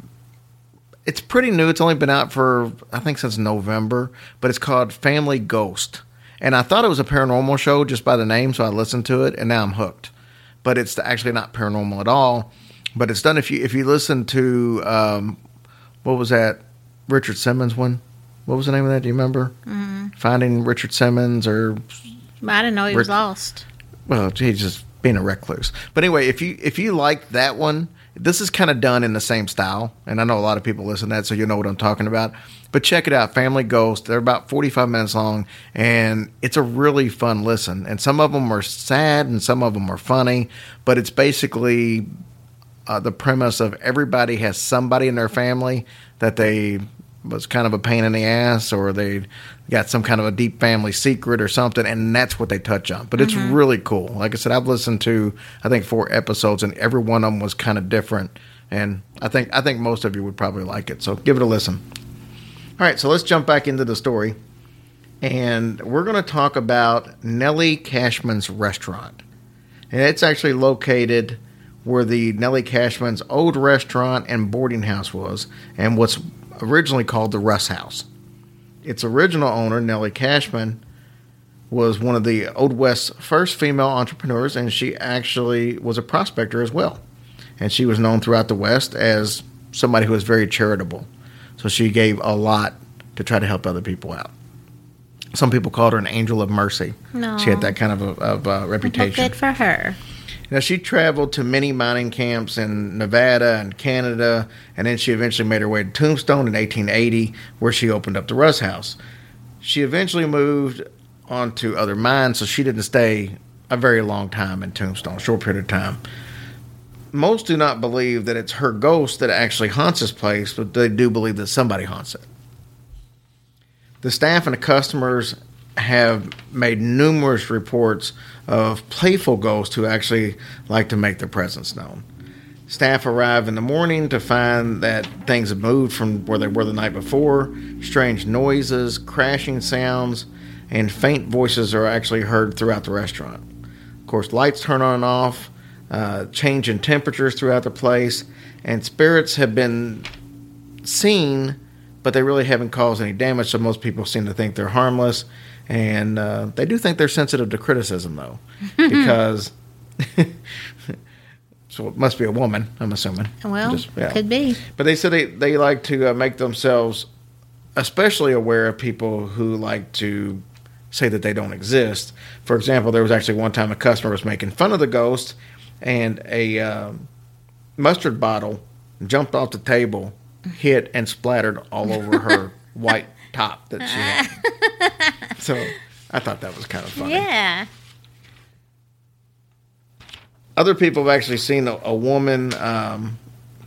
it's pretty new. It's only been out for I think since November, but it's called Family Ghost. And I thought it was a paranormal show just by the name, so I listened to it, and now I'm hooked. But it's actually not paranormal at all. But it's done if you if you listen to um, what was that Richard Simmons one? What was the name of that? Do you remember? Finding Richard Simmons or I didn't know he was lost. well, he's just being a recluse. But anyway, if you if you like that one, this is kind of done in the same style, and I know a lot of people listen to that, so you know what I'm talking about. But check it out, Family Ghost. They're about 45 minutes long, and it's a really fun listen. And some of them are sad, and some of them are funny. But it's basically uh, the premise of everybody has somebody in their family that they was kind of a pain in the ass or they got some kind of a deep family secret or something and that's what they touch on. But it's mm-hmm. really cool. Like i said i've listened to i think four episodes and every one of them was kind of different and i think i think most of you would probably like it so give it a listen. All right so let's jump back into the story and we're going to talk about nellie cashman's restaurant. And it's actually located where the Nellie Cashman's old restaurant and boarding house was, and what's originally called the Russ House. Its original owner, Nellie Cashman, was one of the Old West's first female entrepreneurs, and she actually was a prospector as well. And she was known throughout the West as somebody who was very charitable. So she gave a lot to try to help other people out. Some people called her an angel of mercy. No. She had that kind of a, of a Well, reputation. good for her. Now, she traveled to many mining camps in Nevada and Canada, and then she eventually made her way to Tombstone in 1880, where she opened up the Russ House. She eventually moved on to other mines, so she didn't stay a very long time in Tombstone, a short period of time. Most do not believe that it's her ghost that actually haunts this place, but they do believe that somebody haunts it. The staff and the customers have made numerous reports of playful ghosts who actually like to make their presence known. Staff arrive in the morning to find that things have moved from where they were the night before. Strange noises, crashing sounds, and faint voices are actually heard throughout the restaurant. Of course, lights turn on and off, uh, change in temperatures throughout the place, and spirits have been seen, but they really haven't caused any damage. So most people seem to think they're harmless, and uh, they do think they're sensitive to criticism, though, because so it must be a woman. I'm assuming. Well, Just- yeah. could be. But they said they, they like to uh, make themselves especially aware of people who like to say that they don't exist. For example, there was actually one time a customer was making fun of the ghost, and a um, mustard bottle jumped off the table, hit, and splattered all over her white top that she had. so I thought that was kind of funny. Yeah. other people have actually seen a, a woman. Um,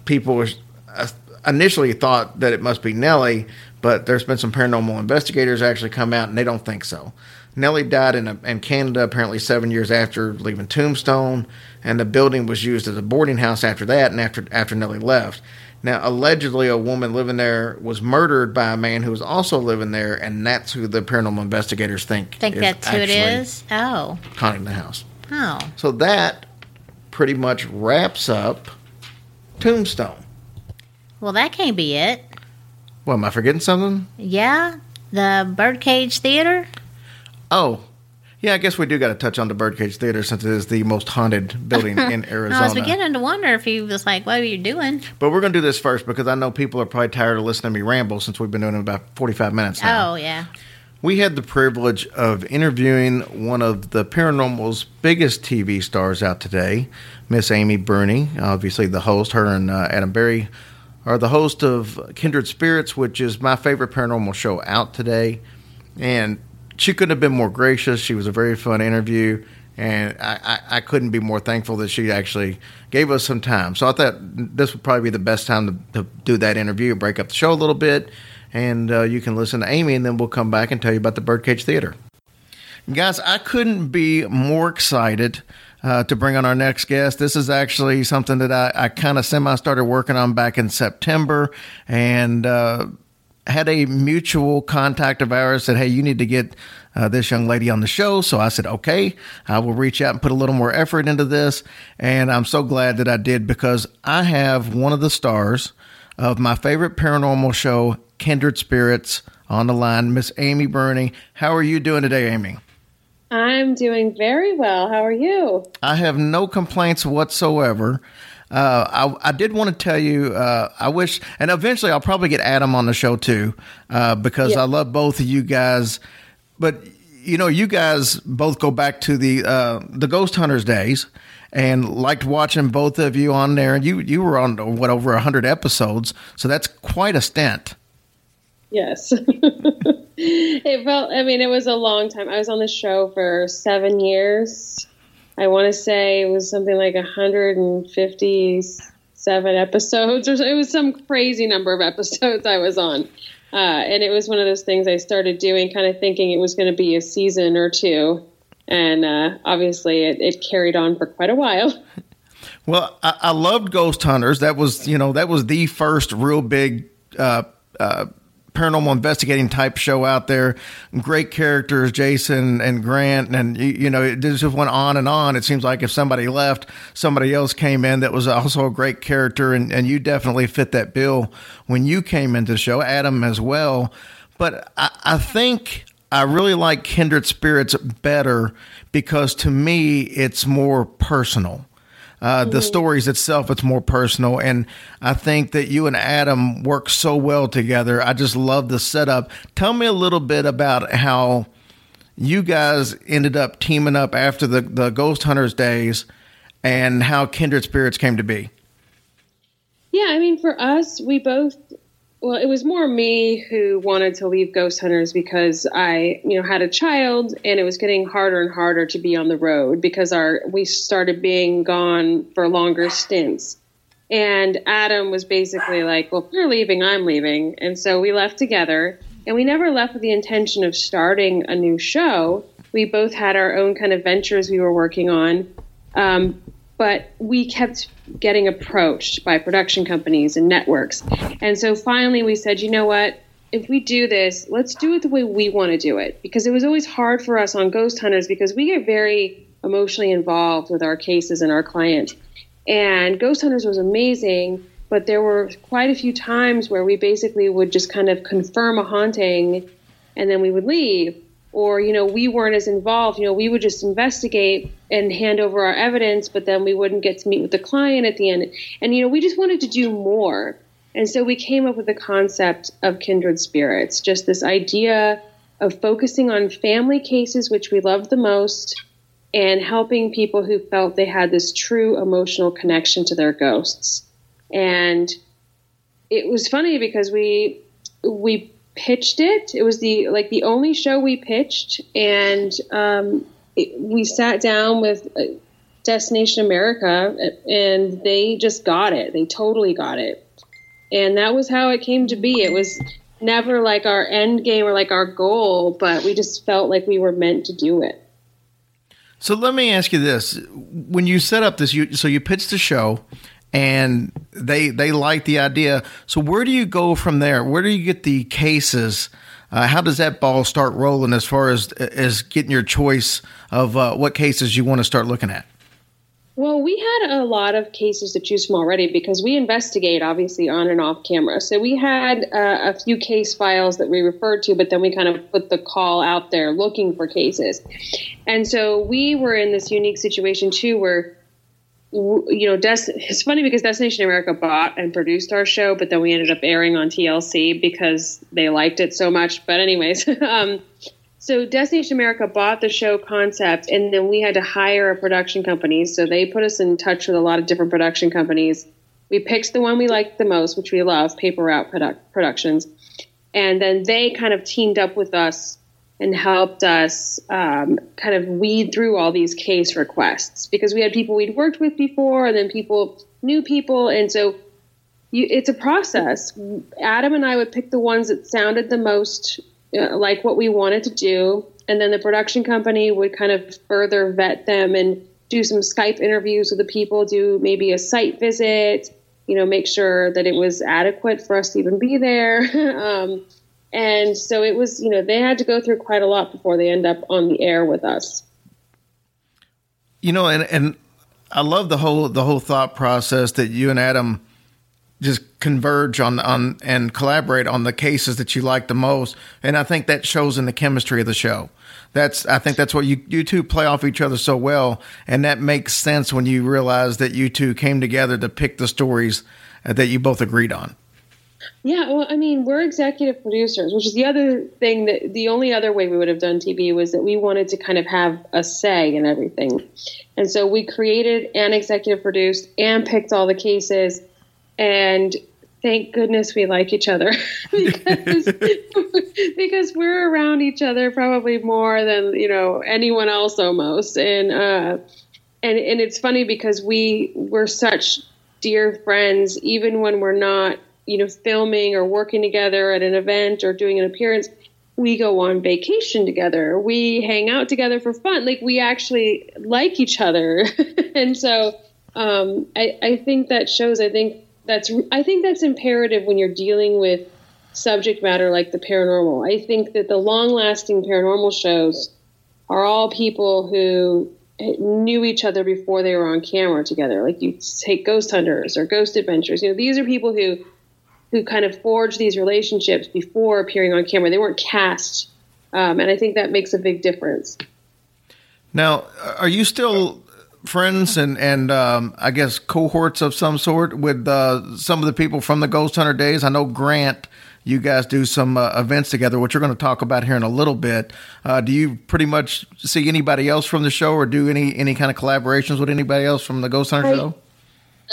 people uh, initially thought that it must be Nellie, but there's been some paranormal investigators actually come out and they don't think so. Nellie died in, a, in Canada apparently seven years after leaving Tombstone, and the building was used as a boarding house after that and after after Nellie left. Now, allegedly, a woman living there was murdered by a man who was also living there, and that's who the paranormal investigators think. Think is that's who it is? Oh. Haunting the house. Oh. So that pretty much wraps up Tombstone. Well, that can't be it. Well, am I forgetting something? Yeah. The Birdcage Theater? Oh, yeah, I guess we do got to touch on the Birdcage Theater since it is the most haunted building in Arizona. I was beginning to wonder if he was like, what are you doing? But we're going to do this first because I know people are probably tired of listening to me ramble since we've been doing it about 45 minutes now. Oh, yeah. we had the privilege of interviewing one of the paranormal's biggest TV stars out today, Miss Amy Bruni, obviously the host. Her and uh, Adam Berry are the host of Kindred Spirits, which is my favorite paranormal show out today. And she couldn't have been more gracious. She was a very fun interview, and I, I, I couldn't be more thankful that she actually gave us some time. So I thought this would probably be the best time to, to do that interview, break up the show a little bit and uh, you can listen to Amy, and then we'll come back and tell you about the Birdcage Theater. Guys, I couldn't be more excited uh, to bring on our next guest. This is actually something that I, I kind of semi started working on back in September, and uh, had a mutual contact of ours said, "Hey, you need to get uh, this young lady on the show." So I said, "Okay, I will reach out and put a little more effort into this." And I'm so glad that I did because I have one of the stars of my favorite paranormal show, Kindred Spirits, on the line, Miss Amy Bruni. How are you doing today, Amy? I'm doing very well. How are you? I have no complaints whatsoever. Uh, I, I, did want to tell you, uh, I wish, and eventually I'll probably get Adam on the show too, uh, because yeah. I love both of you guys. But you know, you guys both go back to the uh, the Ghost Hunters days, and liked watching both of you on there. And you you were on what over hundred episodes, so that's quite a stint. Yes, it felt. I mean, it was a long time. I was on the show for seven years. I want to say it was something like 157 episodes, or it was some crazy number of episodes I was on. Uh, and it was one of those things I started doing, kind of thinking it was going to be a season or two and uh, obviously it, it, carried on for quite a while. Well, I, I, loved Ghost Hunters. That was you know that was the first real big. Uh, uh, paranormal investigating type show out there. Great characters, Jason and Grant, and you, know it just went on and on. It seems like if somebody left, somebody else came in that was also a great character, and, and you definitely fit that bill when you came into the show. Adam as well, but I, I think I really like Kindred Spirits better because to me it's more personal. Uh, the mm-hmm. stories itself, it's more personal, and I think that you and Adam work so well together. I just love the setup. Tell me a little bit about how you guys ended up teaming up after the the Ghost Hunters days, and how Kindred Spirits came to be. Yeah, I mean, for us, we both well, it was more me who wanted to leave Ghost Hunters because I, you know, had a child and it was getting harder and harder to be on the road because our we started being gone for longer stints. And Adam was basically like, "Well, if you're leaving, I'm leaving." And so we left together, and we never left with the intention of starting a new show. We both had our own kind of ventures we were working on. Um, but we kept getting approached by production companies and networks. And so finally we said, you know what? If we do this, let's do it the way we want to do it. Because it was always hard for us on Ghost Hunters because we get very emotionally involved with our cases and our client. And Ghost Hunters was amazing, but there were quite a few times where we basically would just kind of confirm a haunting and then we would leave or you know we weren't as involved you know we would just investigate and hand over our evidence but then we wouldn't get to meet with the client at the end. And you know we just wanted to do more. And so we came up with the concept of kindred spirits just this idea of focusing on family cases which we loved the most and helping people who felt they had this true emotional connection to their ghosts. And it was funny because we we pitched it. It was the like the only show we pitched, and um, it, we sat down with uh, Destination America, and they just got it. They totally got it, and that was how it came to be. It was never like our end game or like our goal, but we just felt like we were meant to do it. So let me ask you this: When you set up this, you so you pitched the show, and they they like the idea. So where do you go from there? Where do you get the cases? Uh, how does that ball start rolling as far as as getting your choice of uh, what cases you want to start looking at? Well, we had a lot of cases to choose from already because we investigate obviously on and off camera. So we had uh, a few case files that we referred to, but then we kind of put the call out there looking for cases. And so we were in this unique situation too where you know, Des- it's funny because Destination America bought and produced our show, but then we ended up airing on TLC because they liked it so much. But anyways, um, so Destination America bought the show concept, and then we had to hire a production company. So they put us in touch with a lot of different production companies. We picked the one we liked the most, which we love, Paper Route Produ- Productions, and then they kind of teamed up with us and helped us um, kind of weed through all these case requests because we had people we'd worked with before, and then people new people, and so you, it's a process. Adam and I would pick the ones that sounded the most uh, like what we wanted to do, and then the production company would kind of further vet them and do some Skype interviews with the people, do maybe a site visit, you know, make sure that it was adequate for us to even be there. um, and so it was, you know, they had to go through quite a lot before they end up on the air with us. You know, and and I love the whole the whole thought process that you and Adam just converge on on and collaborate on the cases that you like the most, and I think that shows in the chemistry of the show. That's I think that's what you you two play off each other so well, and that makes sense when you realize that you two came together to pick the stories that you both agreed on. Yeah, well, I mean, we're executive producers, which is the other thing that the only other way we would have done TV was that we wanted to kind of have a say in everything. And so we created and executive produced and picked all the cases. And thank goodness we like each other because, because we're around each other probably more than, you know, anyone else almost. And, uh, and, and it's funny because we, we're such dear friends, even when we're not you know, filming or working together at an event or doing an appearance, we go on vacation together. We hang out together for fun. Like we actually like each other. and so um, I, I think that shows, I think that's, I think that's imperative when you're dealing with subject matter like the paranormal. I think that the long lasting paranormal shows are all people who knew each other before they were on camera together. Like you take Ghost Hunters or Ghost Adventures. You know, these are people who who kind of forged these relationships before appearing on camera. They weren't cast, um, and I think that makes a big difference. Now, are you still friends and and um, I guess cohorts of some sort with uh, some of the people from the Ghost Hunter days? I know Grant. You guys do some uh, events together, which we're going to talk about here in a little bit. Uh, do you pretty much see anybody else from the show, or do any any kind of collaborations with anybody else from the Ghost Hunter I, show?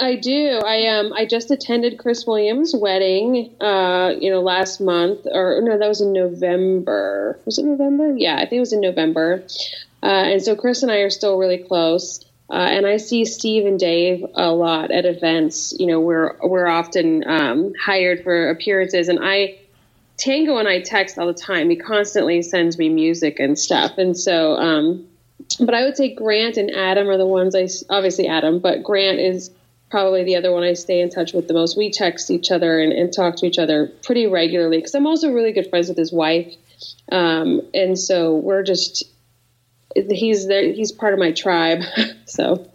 I do. I um I just attended Chris Williams' wedding uh you know last month or no that was in November. Was it November? Yeah, I think it was in November. Uh, and so Chris and I are still really close. Uh, and I see Steve and Dave a lot at events. You know, we're we're often um, hired for appearances, and I Tango and I text all the time. He constantly sends me music and stuff, and so. Um, but I would say Grant and Adam are the ones I obviously Adam, but Grant is probably the other one I stay in touch with the most. We text each other and, and talk to each other pretty regularly because I'm also really good friends with his wife, um, and so we're just he's there. He's part of my tribe. so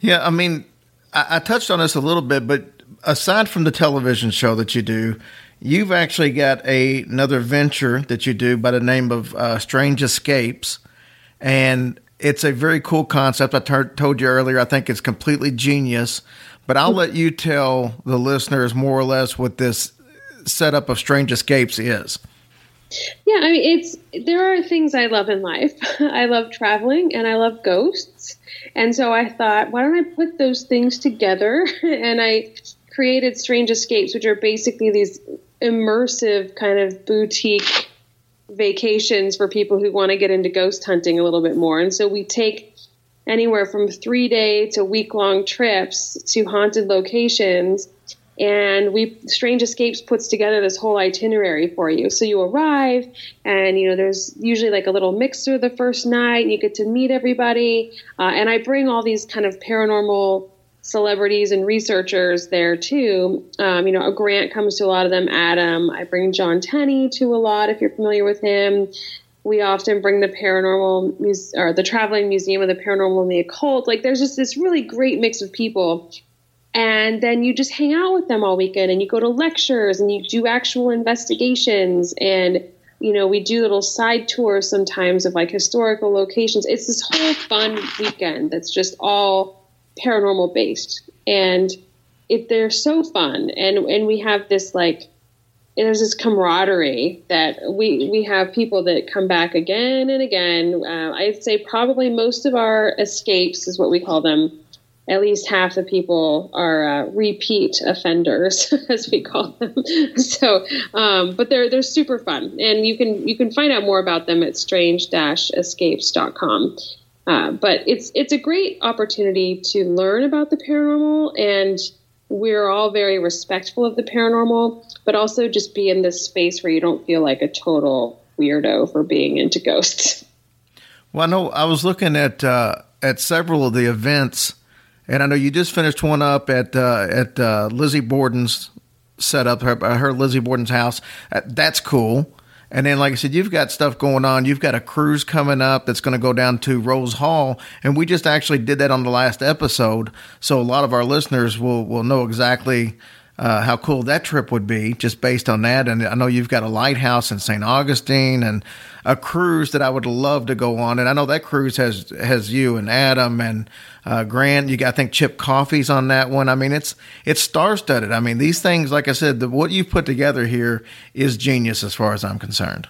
yeah, I mean, I, I touched on this a little bit, but aside from the television show that you do, you've actually got a, another venture that you do by the name of uh, Strange Escapes, and it's a very cool concept. I t- told you earlier, I think it's completely genius, but I'll let you tell the listeners more or less what this setup of Strange Escapes is. Yeah, I mean, it's there are things I love in life. I love traveling and I love ghosts. And so I thought, why don't I put those things together? and I created Strange Escapes, which are basically these immersive kind of boutique vacations for people who want to get into ghost hunting a little bit more. And so we take anywhere from three day to week long trips to haunted locations. And we Strange Escapes puts together this whole itinerary for you. So you arrive, and you know there's usually like a little mixer the first night, and you get to meet everybody. Uh, and I bring all these kind of paranormal celebrities and researchers there too. Um, you know, a Grant comes to a lot of them. Adam, I bring John Tenney to a lot if you're familiar with him. We often bring the paranormal muse- or the traveling museum of the paranormal and the occult. Like, there's just this really great mix of people. And then you just hang out with them all weekend and you go to lectures and you do actual investigations and you know, we do little side tours sometimes of like historical locations. It's this whole fun weekend that's just all paranormal based, and it they're so fun, and and we have this like there's this camaraderie that we we have people that come back again and again. Uh, I'd say probably most of our escapes is what we call them. At least half the people are uh, repeat offenders, as we call them. so, um, but they're they're super fun, and you can you can find out more about them at strange-escapes.com. Uh, but it's it's a great opportunity to learn about the paranormal and we're all very respectful of the paranormal, but also just be in this space where you don't feel like a total weirdo for being into ghosts. Well, I know I was looking at uh, at several of the events, and I know you just finished one up at uh, at uh, Lizzie Borden's setup, her, her Lizzie Borden's house. Uh, that's cool. And then, like I said, you've got stuff going on. You've got a cruise coming up that's going to go down to Rose Hall, and we just actually did that on the last episode. So a lot of our listeners will will know exactly uh, how cool that trip would be just based on that. And I know you've got a lighthouse in St. Augustine and a cruise that I would love to go on. And I know that cruise has has you and Adam and uh, Grant. You got I think Chip Coffey's on that one. I mean, it's it's star studded. I mean, these things, like I said, the, what you've put together here is genius as far as I'm concerned.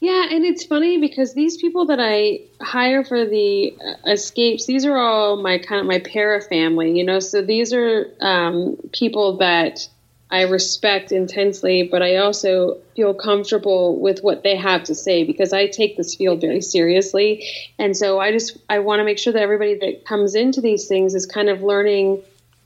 Yeah, and it's funny because these people that I hire for the uh, escapes, these are all my kind of my para family, you know. So these are um, people that I respect intensely, but I also feel comfortable with what they have to say because I take this field very seriously, and so I just I want to make sure that everybody that comes into these things is kind of learning,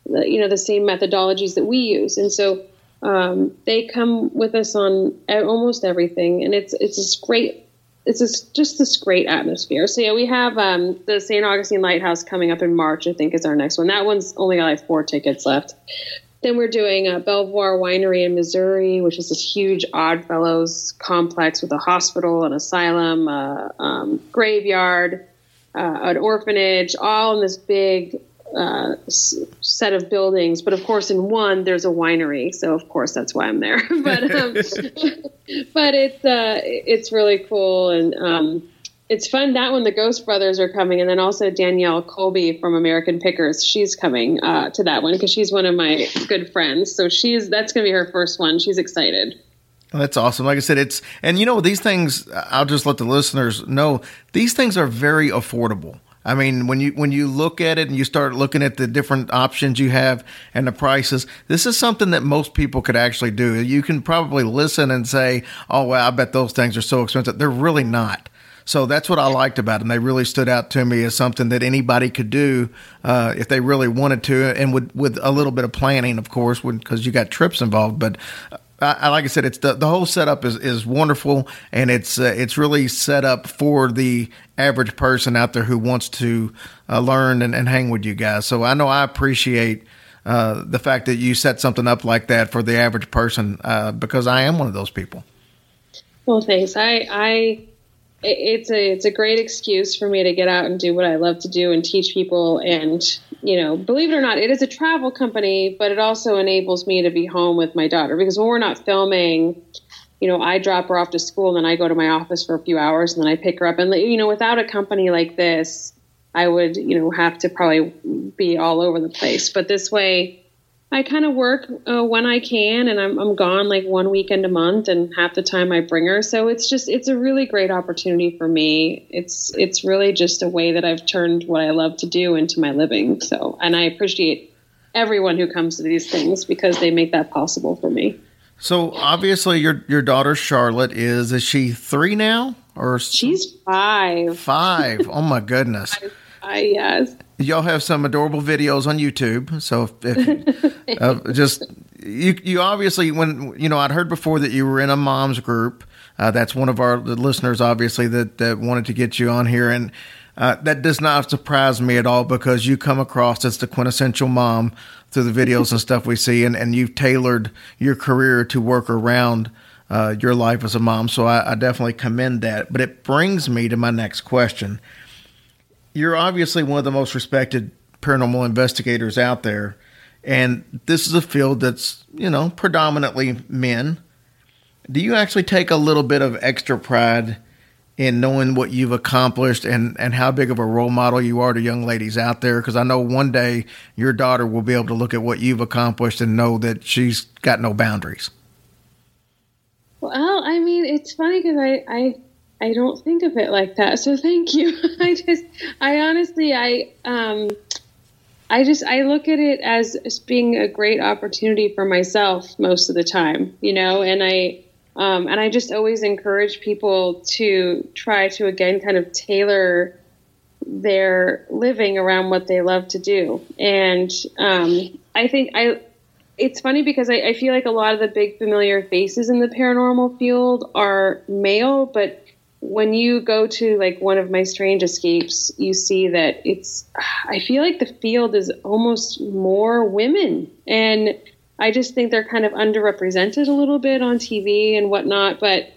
you know, the same methodologies that we use, and so um, they come with us on almost everything, and it's it's this great. It's this, just this great atmosphere. So yeah, we have um, the St. Augustine Lighthouse coming up in March. I think is our next one. That one's only got like four tickets left. Then we're doing a Belvoir Winery in Missouri, which is this huge Oddfellows complex with a hospital, an asylum, a um, graveyard, uh, an orphanage, all in this big uh, set of buildings, but of course, in one there's a winery, so of course that's why I'm there. but um, but it's uh, it's really cool. And um, it's fun. That when the Ghost Brothers are coming, and then also Danielle Colby from American Pickers, she's coming uh, to that one because she's one of my good friends. So she's that's going to be her first one. She's excited. That's awesome. Like I said, it's and you know these things. I'll just let the listeners know these things are very affordable. I mean, when you when you look at it and you start looking at the different options you have and the prices, this is something that most people could actually do. You can probably listen and say, "Oh, well, I bet those things are so expensive." They're really not. So that's what I liked about them. They really stood out to me as something that anybody could do uh, if they really wanted to, and with with a little bit of planning, of course, because you got trips involved. But I, like I said, it's the, the whole setup is, is wonderful, and it's uh, it's really set up for the average person out there who wants to uh, learn and, and, hang with you guys. So I know I appreciate uh, the fact that you set something up like that for the average person uh, because I am one of those people. Well, thanks. I I it's a it's a great excuse for me to get out and do what I love to do and teach people. And you know believe it or not it is a travel company but it also enables me to be home with my daughter. Because when we're not filming you know I drop her off to school and then I go to my office for a few hours and then I pick her up. And you know without a company like this I would you know have to probably be all over the place. But this way I kind of work uh, when I can, and I'm, I'm gone like one weekend a month, and half the time I bring her. So it's just it's a really great opportunity for me. It's it's really just a way that I've turned what I love to do into my living. So, and I appreciate everyone who comes to these things because they make that possible for me. So obviously, your your daughter Charlotte is is she three now or she's five? Five. Oh my goodness. I, yes y'all have some adorable videos on YouTube. So if, if uh, just you, you obviously when you know I'd heard before that you were in a mom's group. Uh, that's one of our listeners, obviously, that that wanted to get you on here, and uh, that does not surprise me at all because you come across as the quintessential mom through the videos and stuff we see, and and you've tailored your career to work around. Uh, your life as a mom, so I, I definitely commend that. But it brings me to my next question you're obviously one of the most respected paranormal investigators out there, and this is a field that's you know predominantly men. Do you actually take a little bit of extra pride in knowing what you've accomplished and, and how big of a role model you are to young ladies out there. Because I know one day your daughter will be able to look at what you've accomplished and know that she's got no boundaries. Well, I mean, it's funny because I, I I don't think of it like that. So thank you. I just I honestly I um I just I look at it as, being a great opportunity for myself most of the time, you know, and I um, and I just always encourage people to try to again kind of tailor their living around what they love to do. And um, I think I it's funny because I, I feel like a lot of the big familiar faces in the paranormal field are male, but when you go to like one of my strange escapes, you see that it's, I feel like the field is almost more women. And I just think they're kind of underrepresented a little bit on TV and whatnot. But,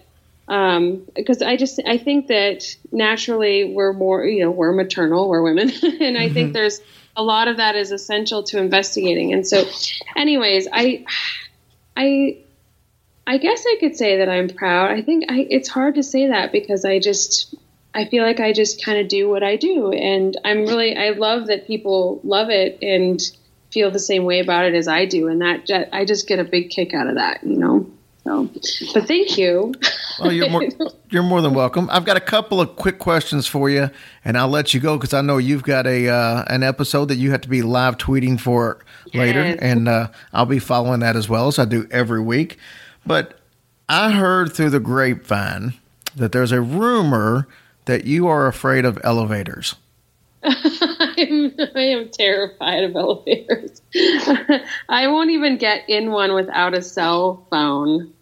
um, because I just, I think that naturally we're more, you know, we're maternal, we're women. and I mm-hmm. think there's a lot of that is essential to investigating. And so, anyways, I, I, I guess I could say that I'm proud. I think I, it's hard to say that because I just I feel like I just kind of do what I do, and I'm really I love that people love it and feel the same way about it as I do, and that I just get a big kick out of that, you know. So, but thank you. Well, you're more, you're more than welcome. I've got a couple of quick questions for you, and I'll let you go because I know you've got a uh, an episode that you have to be live tweeting for later, and uh, I'll be following that as well as I do every week. But I heard through the grapevine that there's a rumor that you are afraid of elevators. I'm, I am terrified of elevators. I won't even get in one without a cell phone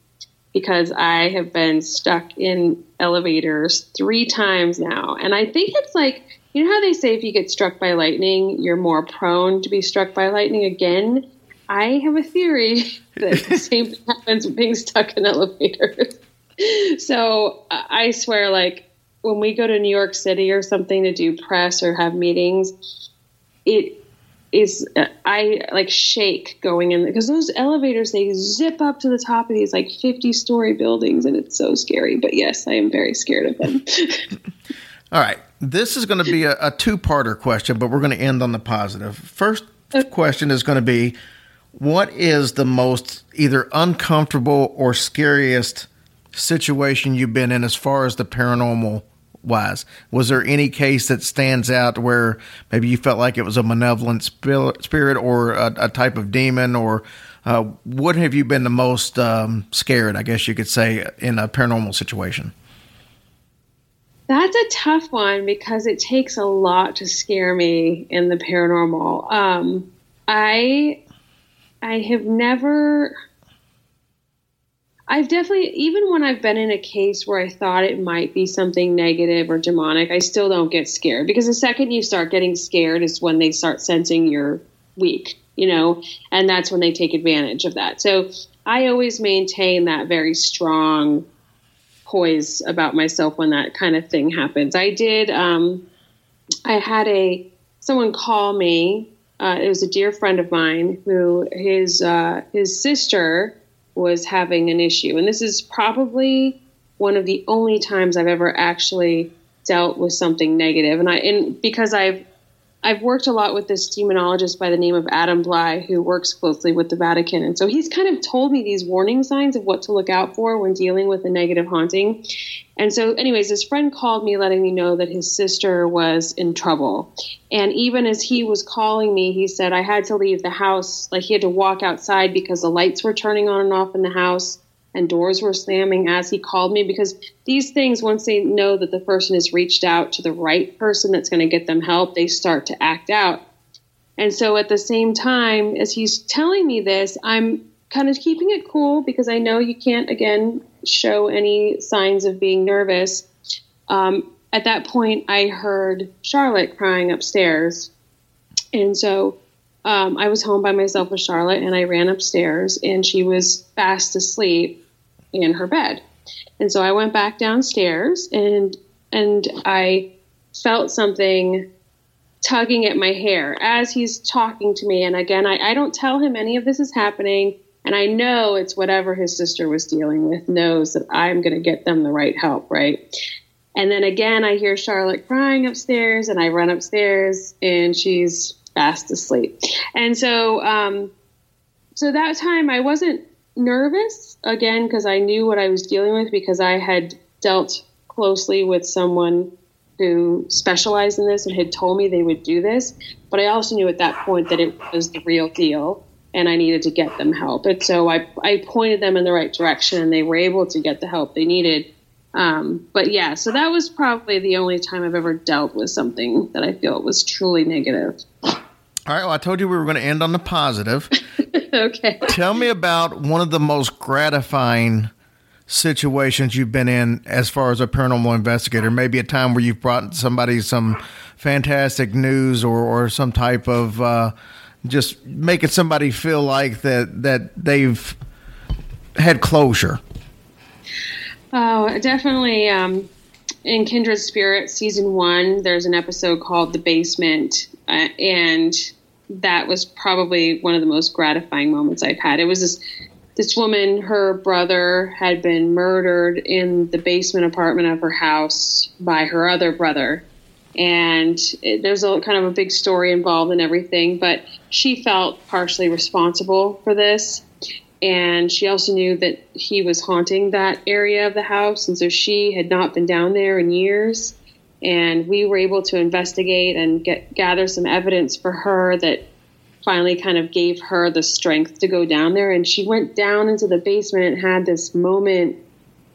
because I have been stuck in elevators three times now. And I think it's like, you know how they say if you get struck by lightning, you're more prone to be struck by lightning again? I have a theory that the same thing happens with being stuck in elevators. so I swear, like when we go to New York City or something to do press or have meetings, it is uh, I like shake going in because those elevators they zip up to the top of these like 50 story buildings and it's so scary. But yes, I am very scared of them. All right. This is going to be a, a two parter question, but we're going to end on the positive. First question is going to be what is the most either uncomfortable or scariest situation you've been in as far as the paranormal wise? Was there any case that stands out where maybe you felt like it was a malevolent spirit or a, a type of demon, or uh, what have you been the most um, scared, I guess you could say, in a paranormal situation? That's a tough one because it takes a lot to scare me in the paranormal. Um, I I have never. I've definitely, even when I've been in a case where I thought it might be something negative or demonic, I still don't get scared because the second you start getting scared is when they start sensing you're weak, you know, and that's when they take advantage of that. So I always maintain that very strong poise about myself when that kind of thing happens. I did, um, I had a, someone call me uh, it was a dear friend of mine who his uh, his sister was having an issue, and this is probably one of the only times I've ever actually dealt with something negative. And I and because I've I've worked a lot with this demonologist by the name of Adam Blai, who works closely with the Vatican. And so he's kind of told me these warning signs of what to look out for when dealing with a negative haunting. And so, anyways, his friend called me letting me know that his sister was in trouble. And even as he was calling me, he said, I had to leave the house. Like he had to walk outside because the lights were turning on and off in the house and doors were slamming as he called me because these things once they know that the person has reached out to the right person that's going to get them help they start to act out. And so at the same time as he's telling me this i'm kind of keeping it cool because i know you can't again show any signs of being nervous. Um, at that point i heard charlotte crying upstairs. And so um, I was home by myself with Charlotte, and I ran upstairs, and she was fast asleep in her bed. And so I went back downstairs, and and I felt something tugging at my hair as he's talking to me. And again, I, I don't tell him any of this is happening, and I know it's whatever his sister was dealing with knows that I'm going to get them the right help, right? And then again, I hear Charlotte crying upstairs, and I run upstairs, and she's fast asleep. And so, um, so that time I wasn't nervous again because I knew what I was dealing with because I had dealt closely with someone who specialized in this and had told me they would do this. But I also knew at that point that it was the real deal and I needed to get them help. And so I, I pointed them in the right direction and they were able to get the help they needed. Um, but yeah, so that was probably the only time I've ever dealt with something that I feel was truly negative. All right. Well, I told you we were going to end on the positive. okay. Tell me about one of the most gratifying situations you've been in as far as a paranormal investigator. Maybe a time where you've brought somebody some fantastic news or, or some type of uh, just making somebody feel like that that they've had closure. Oh, definitely. Um, in Kindred Spirit season one, there's an episode called "The Basement," uh, and that was probably one of the most gratifying moments I've had. It was this this woman, her brother had been murdered in the basement apartment of her house by her other brother. And it, there's a kind of a big story involved in everything, but she felt partially responsible for this. And she also knew that he was haunting that area of the house. And so she had not been down there in years. And we were able to investigate and get gather some evidence for her that finally kind of gave her the strength to go down there. And she went down into the basement and had this moment.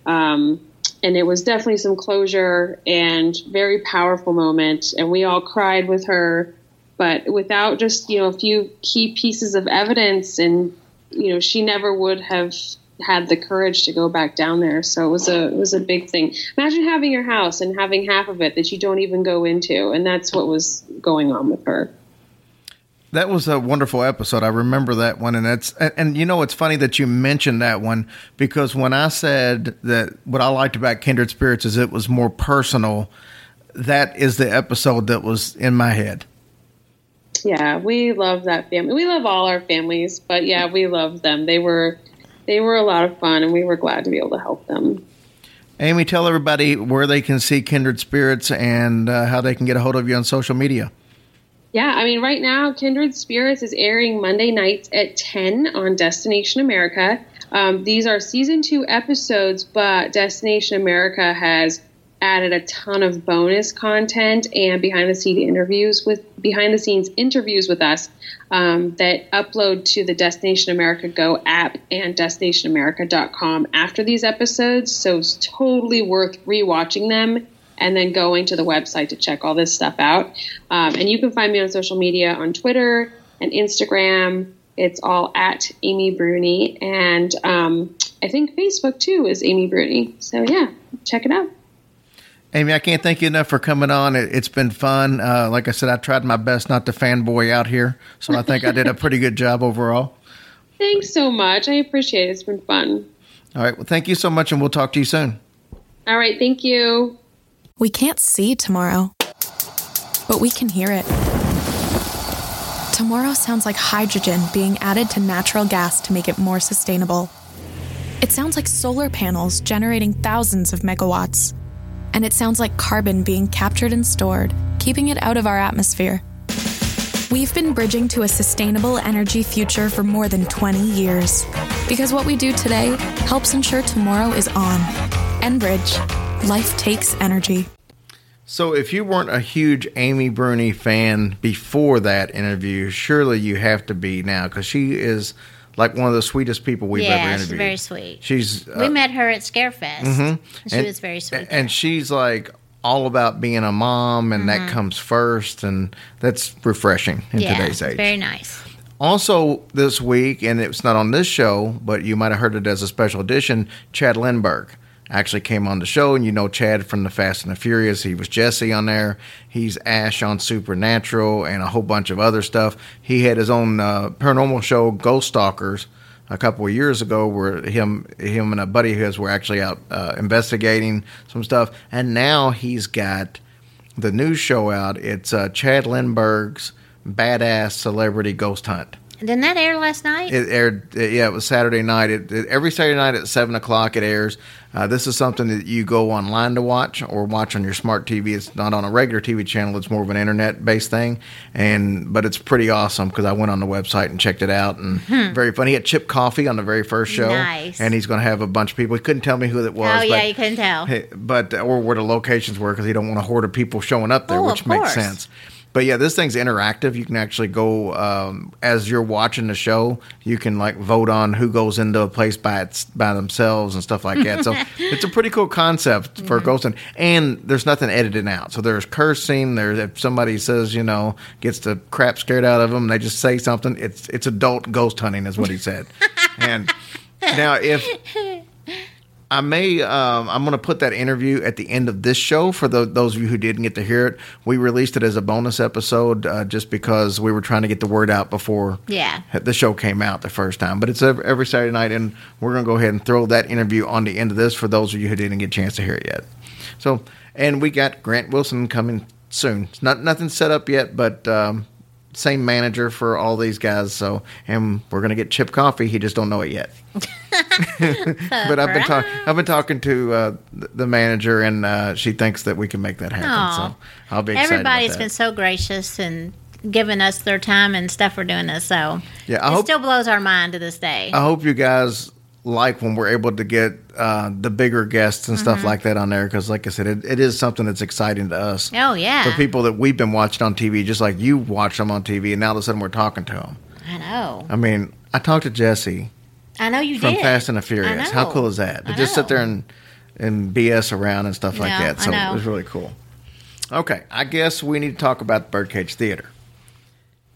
Um, and it was definitely some closure and very powerful moment. And we all cried with her. But without just, you know, a few key pieces of evidence and, you know, she never would have had the courage to go back down there. So it was a it was a big thing. Imagine having your house and having half of it that you don't even go into, and that's what was going on with her. That was a wonderful episode. I remember that one, and that's and, and, you know it's funny that you mentioned that one because when I said that what I liked about Kindred Spirits is it was more personal. That is the episode that was in my head. Yeah, we love that family. We love all our families, but yeah, we love them. They were they were a lot of fun, and we were glad to be able to help them. Amy, tell everybody where they can see Kindred Spirits and uh, how they can get a hold of you on social media. Yeah, I mean, right now, Kindred Spirits is airing Monday nights at 10 on Destination America. Um, these are season two episodes, but Destination America has added a ton of bonus content and behind the scene interviews with behind the scenes interviews with us um, that upload to the Destination America Go app and destinationamerica.com after these episodes. So it's totally worth rewatching them and then going to the website to check all this stuff out. Um, and you can find me on social media on Twitter and Instagram. It's all at Amy Bruni. And um, I think Facebook too is Amy Bruni. So yeah, check it out. Amy, I can't thank you enough for coming on. It, has been fun. Uh, like I said, I tried my best not to fanboy out here, so I think I did a pretty good job overall. Thanks so much. I appreciate it. It's been fun. All right. Well, thank you so much, and we'll talk to you soon. All right. Thank you. We can't see tomorrow, but we can hear it. Tomorrow sounds like hydrogen being added to natural gas to make it more sustainable. It sounds like solar panels generating thousands of megawatts. And it sounds like carbon being captured and stored, keeping it out of our atmosphere. We've been bridging to a sustainable energy future for more than 20 years. Because what we do today helps ensure tomorrow is on. Enbridge Life takes energy. So, if you weren't a huge Amy Bruni fan before that interview, surely you have to be now because she is like one of the sweetest people we've yeah, ever interviewed. she's very sweet. She's we uh, met her at Scarefest. Mm-hmm. She And- was very sweet. and she's like all about being a mom, and that comes first, and that's refreshing in Mm-hmm. yeah, today's age. very nice. Also, this week, and it's not on this show, but you might have heard it as a special edition. Chad Lindberg actually came on the show, and you know Chad from the Fast and the Furious. He was Jesse on there. He's Ash on Supernatural, and a whole bunch of other stuff. He had his own uh, paranormal show, Ghost Stalkers, a couple of years ago, where him him and a buddy of his were actually out uh, investigating some stuff, and now he's got the new show out. It's uh, Chad Lindberg's Badass Celebrity Ghost Hunt. Didn't that air last night? It aired, yeah, it was Saturday night. It, it- every Saturday night at seven o'clock it airs. Uh, this is something that you go online to watch or watch on your smart TV. It's not on a regular TV channel. It's more of an internet-based thing, and but it's pretty awesome because I went on the website and checked it out, and very funny. He had Chip Coffey on the very first show, Hmm. Nice. and he's going to have a bunch of people. He couldn't tell me who it was. oh yeah, but you couldn't tell. But or where the locations were because he don't want a horde of people showing up there, Oh, which makes sense. But yeah, this thing's interactive. You can actually go um, as you're watching the show. You can like vote on who goes into a place by its, by themselves and stuff like that. So it's a pretty cool concept for Mm-hmm. ghosting. And there's nothing edited out. So there's cursing. There's if somebody says you know gets the crap scared out of them, they just say something. It's it's adult ghost hunting, is what he said. and now if I may. Um, I'm going to put that interview at the end of this show for the, those of you who didn't get to hear it. We released it as a bonus episode uh, just because we were trying to get the word out before Yeah. the show came out the first time. But it's every, Saturday night, and we're going to go ahead and throw that interview on the end of this for those of you who didn't get a chance to hear it yet. So, and we got Grant Wilson coming soon. It's not nothing set up yet, but. Um, same manager for all these guys, so and we're gonna get Chip Coffey. He just don't know it yet but I've been talking. I've been talking to uh, the manager, and uh, she thinks that we can make that happen. Aw. So I'll be excited. Everybody's been so gracious and giving us their time and stuff for doing this. So Yeah, I it hope- still blows our mind to this day. I hope you guys like when we're able to get uh, the bigger guests and Mm-hmm. stuff like that on there, because like I said, it, it is something that's exciting to us. oh yeah, For people that we've been watching on TV, just like you watch them on TV, and now all of a sudden we're talking to them. I know. I mean, I talked to Jesse I know you from did. Fast and the Furious. How cool is that? To just sit there and and BS around and stuff like Yeah, that. So it was really cool. Okay, I guess we need to talk about the Birdcage Theater.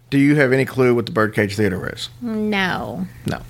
Do you have any clue what the Birdcage Theater is? No. No.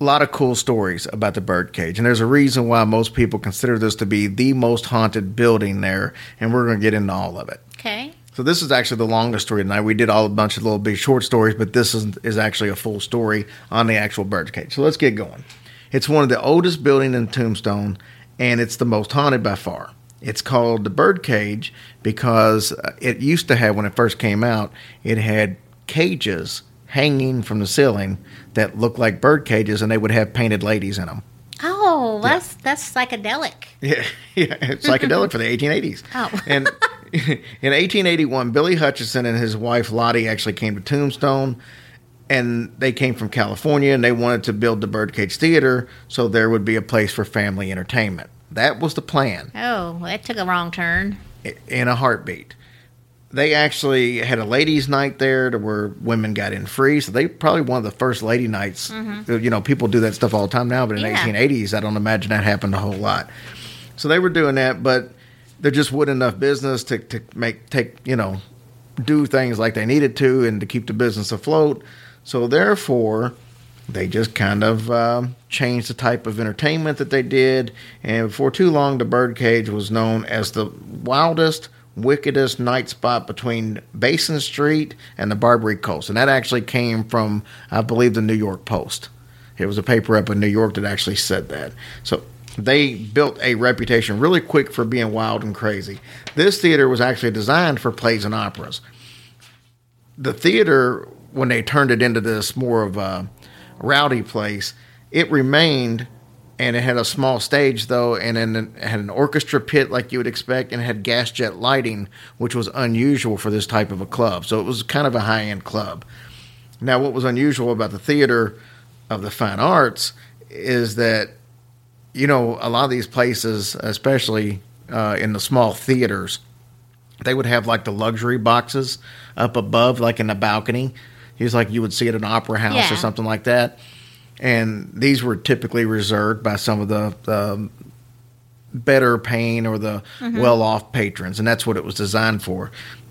A lot of cool stories about the Birdcage, and there's a reason why most people consider this to be the most haunted building there, and we're going to get into all of it. Okay. So this is actually the longest story tonight. We did all a bunch of little big short stories, but this is is actually a full story on the actual birdcage. So let's get going. It's one of the oldest buildings in Tombstone, and it's the most haunted by far. It's called the birdcage because uh, it used to have when it first came out, it had cages hanging from the ceiling that looked like bird cages, and they would have painted ladies in them. Oh, that's that's psychedelic. Yeah, yeah, it's psychedelic for the 1880s. Oh. And in 1881, Billy Hutchinson and his wife Lottie actually came to Tombstone, and they came from California, and they wanted to build the Birdcage Theater so there would be a place for family entertainment. That was the plan Oh, that took a wrong turn. in a heartbeat. They actually had a ladies' night there to where women got in free. So they probably one of the first lady nights. You know, people do that stuff all the time now, but in Mm-hmm. Yeah. 1880s, I don't imagine that happened a whole lot. So they were doing that, but there just wasn't enough business to, to make take you know do things like they needed to and to keep the business afloat. So therefore, they just kind of um, changed the type of entertainment that they did. And before too long, the Birdcage was known as the wildest, wickedest night spot between Basin Street and the Barbary Coast. And that actually came from, I believe, the New York Post. It was a paper up in New York that actually said that. So they built a reputation really quick for being wild and crazy. This theater was actually designed for plays and operas the theater when they turned it into this more of a rowdy place it remained and it had a small stage though and then it had an orchestra pit like you would expect and it had gas jet lighting which was unusual for this type of a club so it was kind of a high-end club now what was unusual about the theater of the fine arts is that you know a lot of these places especially uh, in the small theaters they would have like the luxury boxes up above, like in the balcony. It's like you would see at an opera house Yeah. or something like that. And these were typically reserved by some of the, the better paying or the mm-hmm. well off patrons, and that's what it was designed for.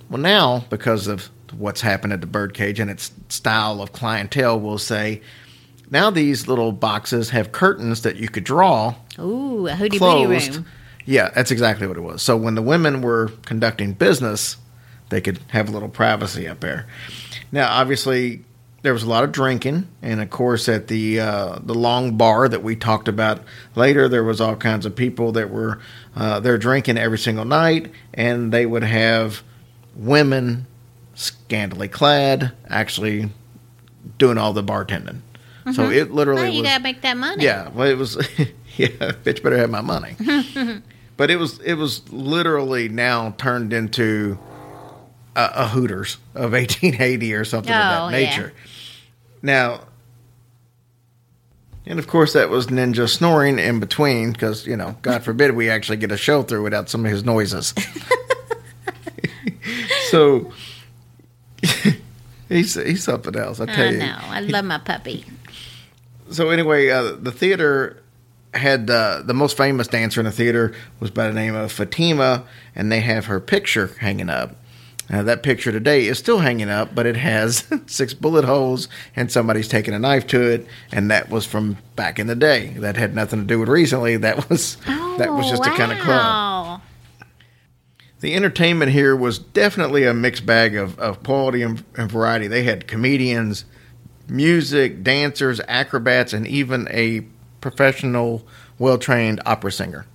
Well, now, because of what's happened at the Birdcage and its style of clientele, we'll say, now these little boxes have curtains that you could draw Ooh, a booty closed. room. Yeah, that's exactly what it was. So when the women were conducting business, they could have a little privacy up there. Now, obviously, there was a lot of drinking, and of course, at the uh, the long bar that we talked about later, there was all kinds of people that were uh, there drinking every single night, and they would have women scantily clad, actually doing all the bartending. So it literally Well, you was gotta make that money. yeah, well, it was. yeah, bitch, better have my money. but it was it was literally now turned into a, a Hooters of 1880 or something of Oh, that yeah. nature. Now, and of course, that was Ninja snoring in between because you know, God forbid, we actually get a show through without some of his noises. so. He's, he's something else. I tell I you. know. I love my puppy. So anyway, uh, the theater had uh, the most famous dancer in the theater was by the name of Fatima, and they have her picture hanging up. Now that picture today is still hanging up, but it has six bullet holes, and somebody's taken a knife to it, and that was from back in the day. That had nothing to do with recently. That was that was just a kind of oh, club. The entertainment here was definitely a mixed bag of, of quality and, and variety. They had comedians, music, dancers, acrobats, and even a professional, well trained opera singer.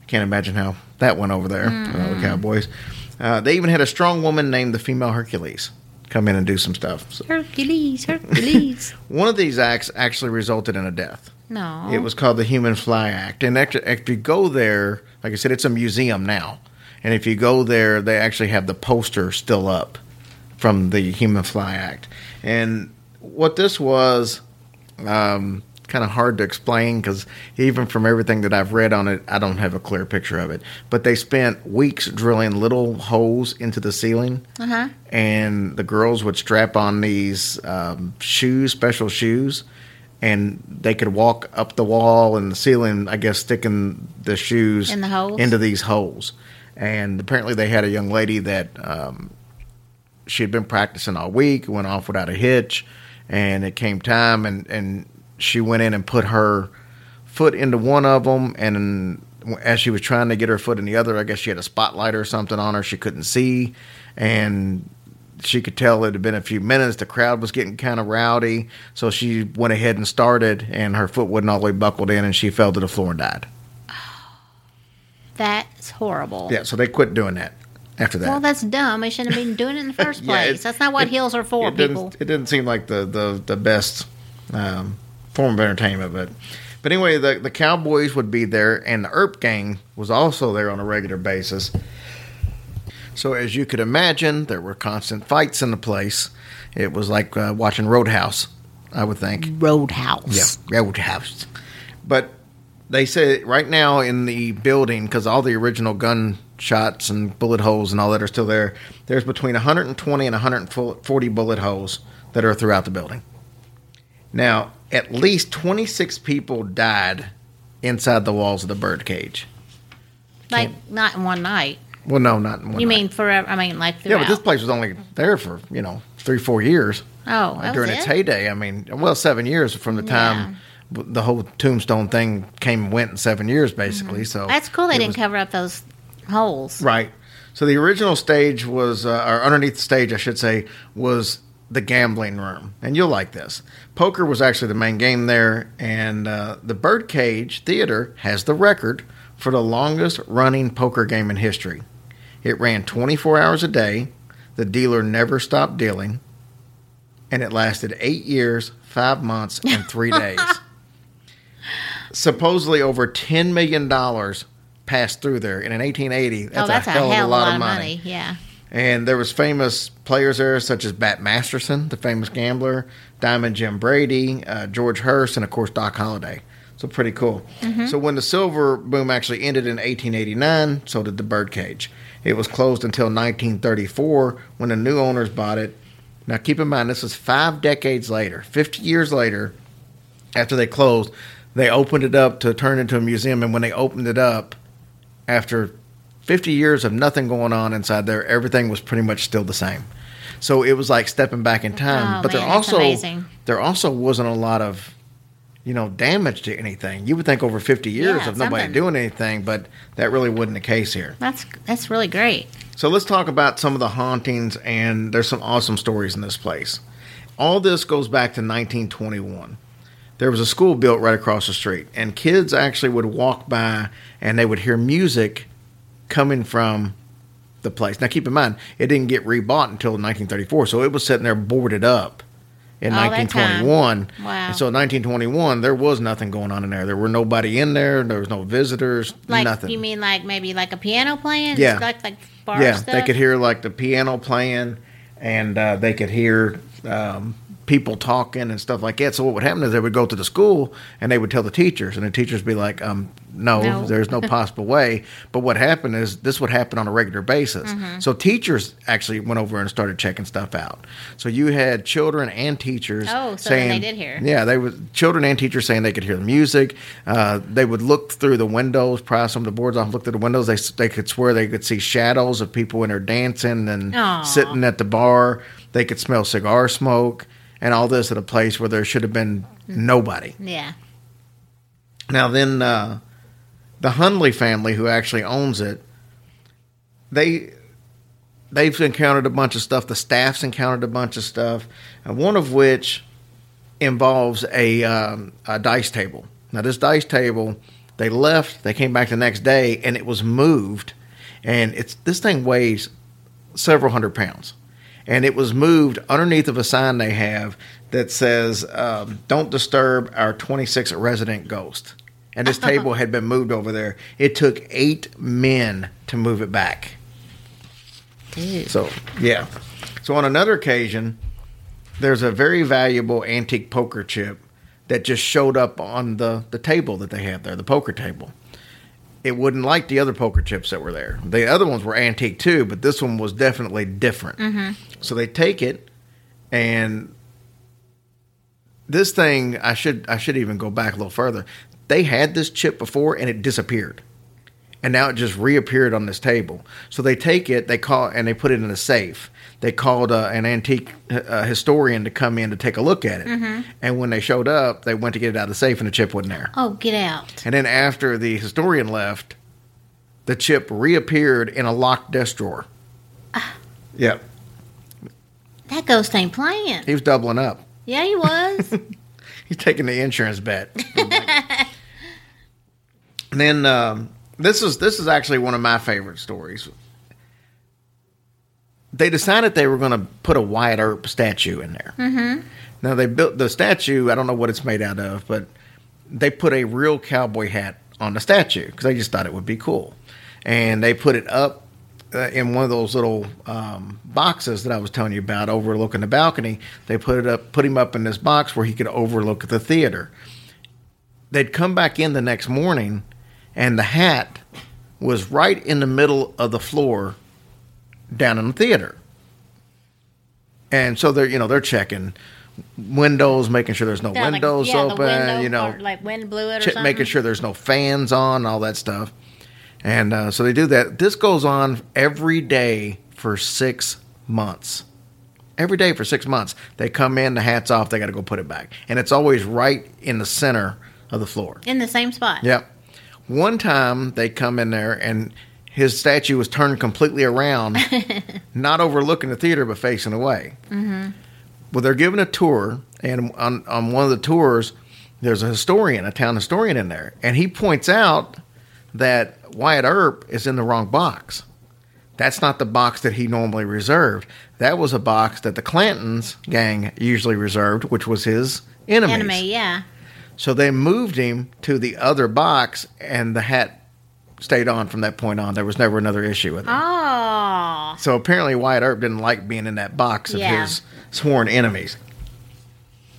I can't imagine how that went over there, with all the mm-hmm. Cowboys. Uh, they even had a strong woman named the female Hercules come in and do some stuff. So Hercules, Hercules. one of these acts actually resulted in a death. no. It was called the Human Fly Act. And actually, if you go there, like I said, it's a museum now. And if you go there, they actually have the poster still up from the Human Fly Act. And what this was, um, kind of hard to explain because even from everything that I've read on it, I don't have a clear picture of it. But they spent weeks drilling little holes into the ceiling Uh-huh. and the girls would strap on these um, shoes, special shoes, and they could walk up the wall and the ceiling. I guess sticking the shoes In the holes? into these holes. And apparently, they had a young lady that um, she had been practicing all week, went off without a hitch, and it came time, and and she went in and put her foot into one of them, and as she was trying to get her foot in the other, I guess she had a spotlight or something on her she couldn't see, and she could tell it had been a few minutes. The crowd was getting kind of rowdy, so she went ahead and started, and her foot wasn't all the way buckled in, and she fell to the floor and died. That's horrible. Yeah, so they quit doing that after that. Well, that's dumb. They shouldn't have been doing it in the first Yeah, place. it- that's not what it- heels are for, it didn't, people. It didn't seem like the the, the best um, form of entertainment, but but anyway, the the Cowboys would be there, and the Earp Gang was also there on a regular basis. So as you could imagine, there were constant fights in the place. It was like uh, watching Roadhouse, I would think. Roadhouse. Yeah, Roadhouse. But they say right now in the building, because all the original gunshots and bullet holes and all that are still there, there's between 120 and 140 bullet holes that are throughout the building. Now, at least 26 people died inside the walls of the birdcage. Like, not in one night. Well, no, not in one You night. mean forever? I mean, like Yeah, but this place was only there for, you know, three, four years. oh, that during was its it? heyday. I mean, well, seven years from the time w the whole tombstone thing came and went in seven years, basically. So Mm-hmm. That's cool. They it didn't was- cover up those holes. right. So the original stage was, uh, or underneath the stage, I should say, was the gambling room, and you'll like this. Poker was actually the main game there, and uh, the Birdcage Theater has the record for the longest running poker game in history. It ran 24 hours a day. The dealer never stopped dealing, and it lasted eight years, five months, and three days. Supposedly, over $10 million passed through there, and in 1880, that's, oh, that's a hell, of a lot, of money. Yeah. And there was famous players there, such as Bat Masterson, the famous gambler, Diamond Jim Brady, uh, George Hearst, and of course Doc Holliday. So pretty cool. So when the silver boom actually ended in 1889, so did the birdcage. It was closed until 1934 when the new owners bought it. Now keep in mind, this is five decades later, 50 years later, after they closed, they opened it up to turn into a museum. And when they opened it up, after 50 years of nothing going on inside there, everything was pretty much still the same. So it was like stepping back in time. Oh, but there man, that's also amazing. there also wasn't a lot of you know damage to anything. You would think over 50 years Yeah, of nobody something. doing anything, but that really wasn't the case here. That's that's really great. So let's talk about some of the hauntings, and there's some awesome stories in this place. All this goes back to 1921. There was a school built right across the street, and kids actually would walk by and they would hear music coming from the place. Now, keep in mind, it didn't get rebought until 1934, so it was sitting there boarded up in All that time. 1921. Wow. And so in 1921, there was nothing going on in there. There were nobody in there. There was no visitors. Like nothing. you mean like maybe like a piano playing? Yeah. Like like bar yeah, stuff? they could hear like the piano playing, and uh, they could hear um, people talking and stuff like that. So what would happen is they would go to the school and they would tell the teachers, and the teachers would be like, um, "No, No. there's no possible way." But what happened is this would happen on a regular basis. Mm-hmm. So teachers actually went over and started checking stuff out. So you had children and teachers. Oh, so saying, they did hear. Yeah, they would children and teachers saying they could hear the music. Uh, they would look through the windows, pry some of the boards off, look through the windows. They they could swear they could see shadows of people in there dancing and Aw. sitting at the bar. They could smell cigar smoke and all this at a place where there should have been nobody. Yeah. Now then, uh, the Hunley family, who actually owns it, they they've encountered a bunch of stuff. The staff's encountered a bunch of stuff, and one of which involves a, um, a dice table. Now, this dice table, they left. They came back the next day, and it was moved. And it's this thing weighs several hundred pounds, and it was moved underneath of a sign they have that says um, "Don't disturb our 26 resident ghost." And this table had been moved over there. It took eight men to move it back. Dude. So yeah. So on another occasion, there's a very valuable antique poker chip that just showed up on the the table that they have there, the poker table. It wouldn't like the other poker chips that were there. The other ones were antique too, but this one was definitely different. Mm-hmm. So they take it, and this thing I should I should even go back a little further. They had this chip before, and it disappeared and now it just reappeared on this table. So they take it, they call, and they put it in a safe. They called uh, an antique uh, historian to come in to take a look at it. And when they showed up, they went to get it out of the safe, and the chip wasn't there. Oh, get out. And then after the historian left, the chip reappeared in a locked desk drawer. Yep, That ghost ain't playing. he was doubling up. Yeah, he was. He's taking the insurance bet. and then um, this is this is actually one of my favorite stories. They decided they were going to put a Wyatt Earp statue in there. Mm-hmm. Now they built the statue. I don't know what it's made out of, but they put a real cowboy hat on the statue because they just thought it would be cool, and they put it up uh, in one of those little um, boxes that I was telling you about, overlooking the balcony. They put it up, put him up in this box where he could overlook the theater. They'd come back in the next morning, and the hat was right in the middle of the floor down in the theater. And so they're you know they're checking windows, making sure there's no Yeah, like- windows yeah, the open, window you know, part, like wind blew it or ch- something. making sure there's no fans on, all that stuff. And uh, so they do that. This goes on every day for six months. Every day for six months. They come in, the hat's off, they got to go put it back. And it's always right in the center of the floor. in the same spot. Yep. One time they come in there and his statue was turned completely around, not overlooking the theater but facing away. Mm-hmm. Well, they're giving a tour, and on, on one of the tours, there's a historian, a town historian in there, and he points out that Wyatt Earp is in the wrong box. That's not the box that he normally reserved. That was a box that the Clantons gang usually reserved, which was his enemies. Enemy, yeah. So they moved him to the other box, and the hat stayed on from that point on. There was never another issue with it. Oh, So apparently, Wyatt Earp didn't like being in that box of Yeah. his sworn enemies.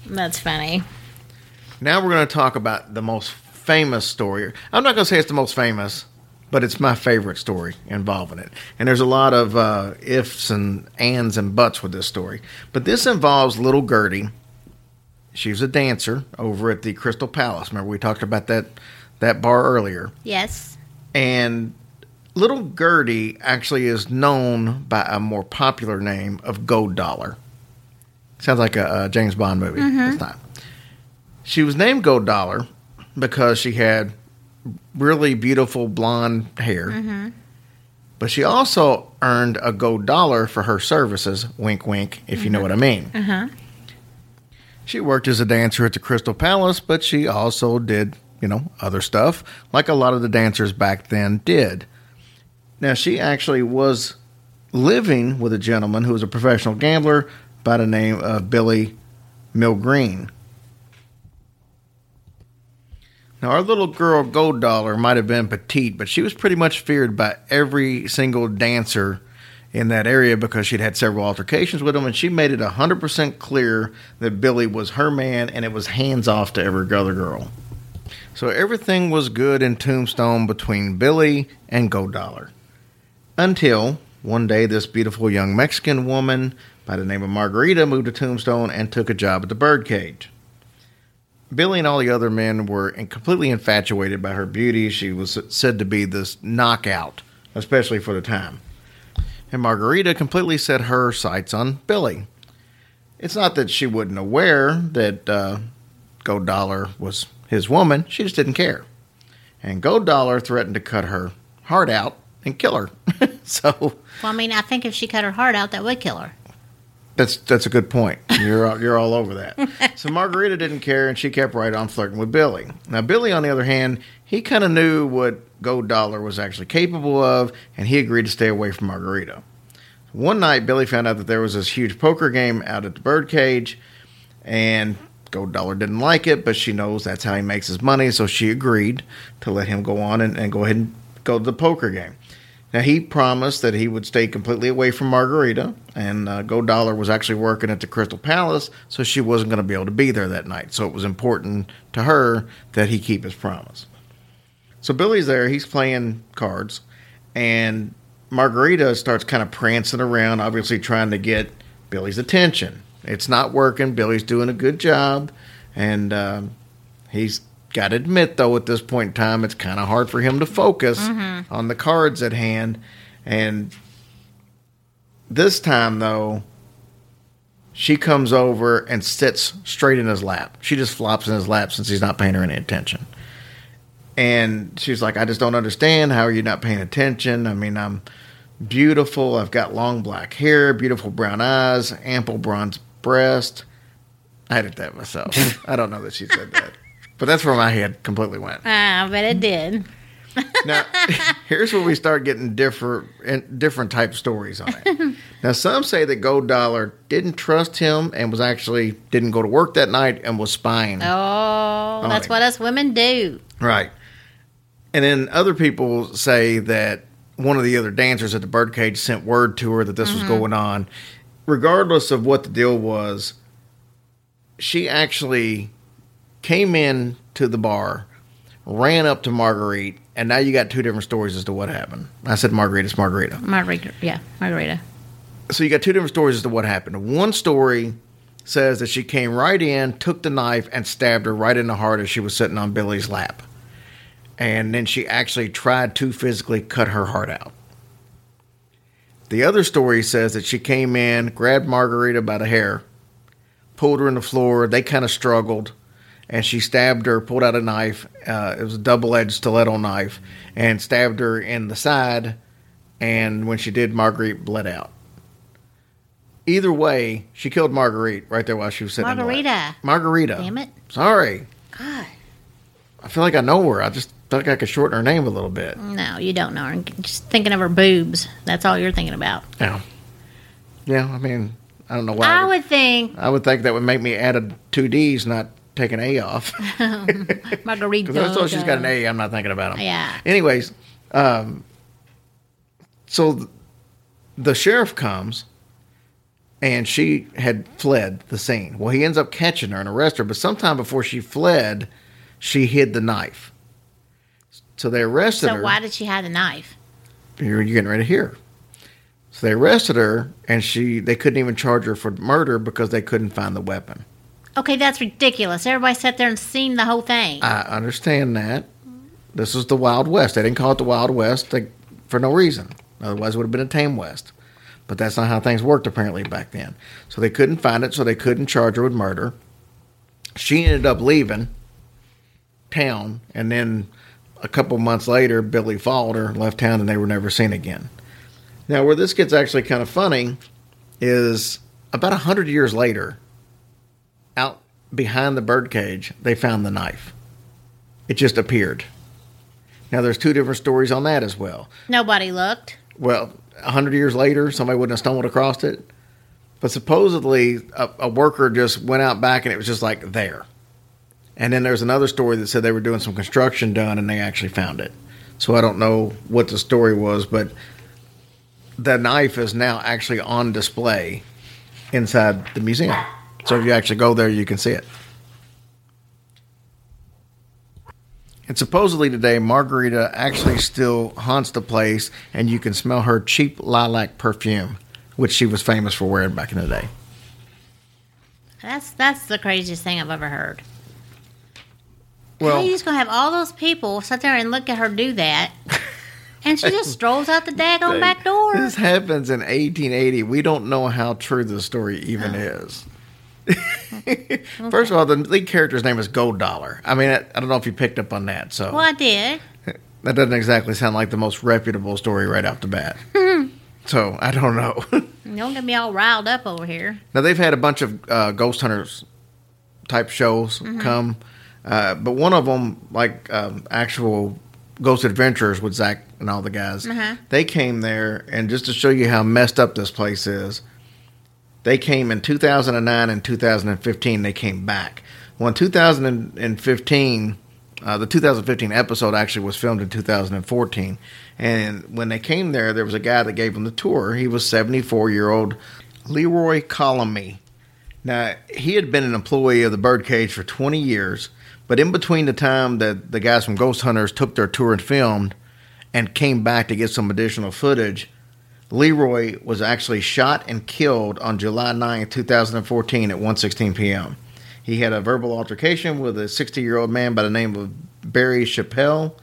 that's funny. Now we're going to talk about the most famous story. I'm not going to say it's the most famous, but it's my favorite story involving it. And there's a lot of uh, ifs and ands and buts with this story. But this involves little Gertie. She was a dancer over at the Crystal Palace. Remember we talked about that that bar earlier. Yes. And little Gertie actually is known by a more popular name of Gold Dollar. Sounds like a, a James Bond movie. Mm-hmm. It's not. She was named Gold Dollar because she had really beautiful blonde hair. Mm-hmm. But she also earned a gold dollar for her services, wink, wink, if you know mm-hmm. what I mean. Uh-huh. She worked as a dancer at the Crystal Palace, but she also did, you know, other stuff, like a lot of the dancers back then did. Now, she actually was living with a gentleman who was a professional gambler by the name of Billy Milgreen. Now, our little girl Gold Dollar might have been petite, but she was pretty much feared by every single dancer in that area because she'd had several altercations with him, and she made it 100% clear that Billy was her man and it was hands off to every other girl. So everything was good in Tombstone between Billy and Gold Dollar. Until one day, this beautiful young Mexican woman by the name of Margarita moved to Tombstone and took a job at the birdcage. Billy and all the other men were completely infatuated by her beauty. She was said to be this knockout, especially for the time. And Margarita completely set her sights on Billy. It's not that she wasn't aware that uh, Gold Dollar was his woman, she just didn't care. And Gold Dollar threatened to cut her heart out and kill her. so Well, I mean, I think if she cut her heart out, that would kill her. That's that's a good point. You're all, you're all over that. So Margarita didn't care, and she kept right on flirting with Billy. Now Billy, on the other hand, he kind of knew what Gold Dollar was actually capable of, and he agreed to stay away from Margarita. One night, Billy found out that there was this huge poker game out at the birdcage, and Gold Dollar didn't like it, but she knows that's how he makes his money, so she agreed to let him go on and, and go ahead and go to the poker game. Now he promised that he would stay completely away from Margarita, and uh, Gold Dollar was actually working at the Crystal Palace, so she wasn't going to be able to be there that night. So it was important to her that he keep his promise. So Billy's there, he's playing cards, and Margarita starts kind of prancing around, obviously trying to get Billy's attention. It's not working. Billy's doing a good job, and um, he's got to admit, though, at this point in time, it's kind of hard for him to focus mm-hmm. on the cards at hand. And this time, though, she comes over and sits straight in his lap. She just flops in his lap since he's not paying her any attention. And she's like, I just don't understand. How are you not paying attention? I mean, I'm beautiful. I've got long black hair, beautiful brown eyes, ample bronze breast. I edit that myself. I don't know that she said that. But that's where my head completely went. Ah, but it did. Now, here's where we start getting different different type of stories on it. Now, some say that Gold Dollar didn't trust him and was actually didn't go to work that night and was spying. Oh, that's right. what us women do. Right. And then other people say that one of the other dancers at the birdcage sent word to her that this was going on. Regardless of what the deal was, she actually came in to the bar, ran up to Marguerite, and now you got two different stories as to what happened. I said Marguerite, it's Margarita. Margarita. Yeah, Margarita. So you got two different stories as to what happened. One story says that she came right in, took the knife, and stabbed her right in the heart as she was sitting on Billy's lap. And then she actually tried to physically cut her heart out. The other story says that she came in, grabbed Margarita by the hair, pulled her in the floor. They kind of struggled, and she stabbed her, pulled out a knife. Uh, it was a double edged stiletto knife, and stabbed her in the side. And when she did, Marguerite bled out. Either way, she killed Marguerite right there while she was sitting. in the lap. Margarita. Margarita. Damn it. Sorry. God. I feel like I know her. I just like I could shorten her name a little bit. No, you don't know her. Just thinking of her boobs. That's all you're thinking about. Yeah. Yeah. I mean, I don't know why. I would think I would think that would make me add a two D's, not take an A off. Margarita. Because that's she's got an A. I'm not thinking about them. Yeah. Anyways, um, so th- the sheriff comes, and she had fled the scene. Well, he ends up catching her and arrest her, but sometime before she fled, she hid the knife. So they arrested So her. So why did she have the knife? you're, you're getting ready to hear. So they arrested her, and she they couldn't even charge her for murder because they couldn't find the weapon. Okay, that's ridiculous. Everybody sat there and seen the whole thing. I understand that. This is the Wild West. They didn't call it the Wild West for no reason. Otherwise, it would have been a tame West. But that's not how things worked apparently back then. So they couldn't find it, so they couldn't charge her with murder. She ended up leaving town, and then a couple months later, Billy followed her, left town, and they were never seen again. Now, where this gets actually kind of funny is about a hundred years later, out behind the birdcage, they found the knife. It just appeared. Now, there's two different stories on that as well. Nobody looked. Well, a hundred years later, somebody wouldn't have stumbled across it. But supposedly, a, a worker just went out back and it was just like there. And then there's another story that said they were doing some construction done and they actually found it. So I don't know what the story was, but the knife is now actually on display inside the museum. So if you actually go there, you can see it. And supposedly today, Margarita actually still haunts the place, and you can smell her cheap lilac perfume, which she was famous for wearing back in the day. That's that's the craziest thing I've ever heard. Well, How you just gonna have all those people sit there and look at her do that, and she just strolls out the daggone back door? This happens in 1880. We don't know how true the story even oh. is. First of all, the lead character's name is Gold Dollar. I mean, I, I don't know if you picked up on that. So Well, I did. that doesn't exactly sound like the most reputable story right off the bat. so I don't know. Don't get me all riled up over here. now they've had a bunch of uh, ghost hunters type shows Mm-hmm. come, uh, but one of them, like um, actual Ghost Adventures with Zach and all the guys, Uh-huh. they came there, and just to show you how messed up this place is, they came in 2009 and 2015. They came back. Well, in 2015, uh, the 2015 episode actually was filmed in 2014. And when they came there, there was a guy that gave them the tour. He was 74 year old Leroy Colamy. Now, he had been an employee of the Birdcage for 20 years, but in between the time that the guys from Ghost Hunters took their tour and filmed and came back to get some additional footage, Leroy was actually shot and killed on July 9, 2014 at 1:16 p.m. He had a verbal altercation with a 60-year-old man by the name of Barry Chappelle,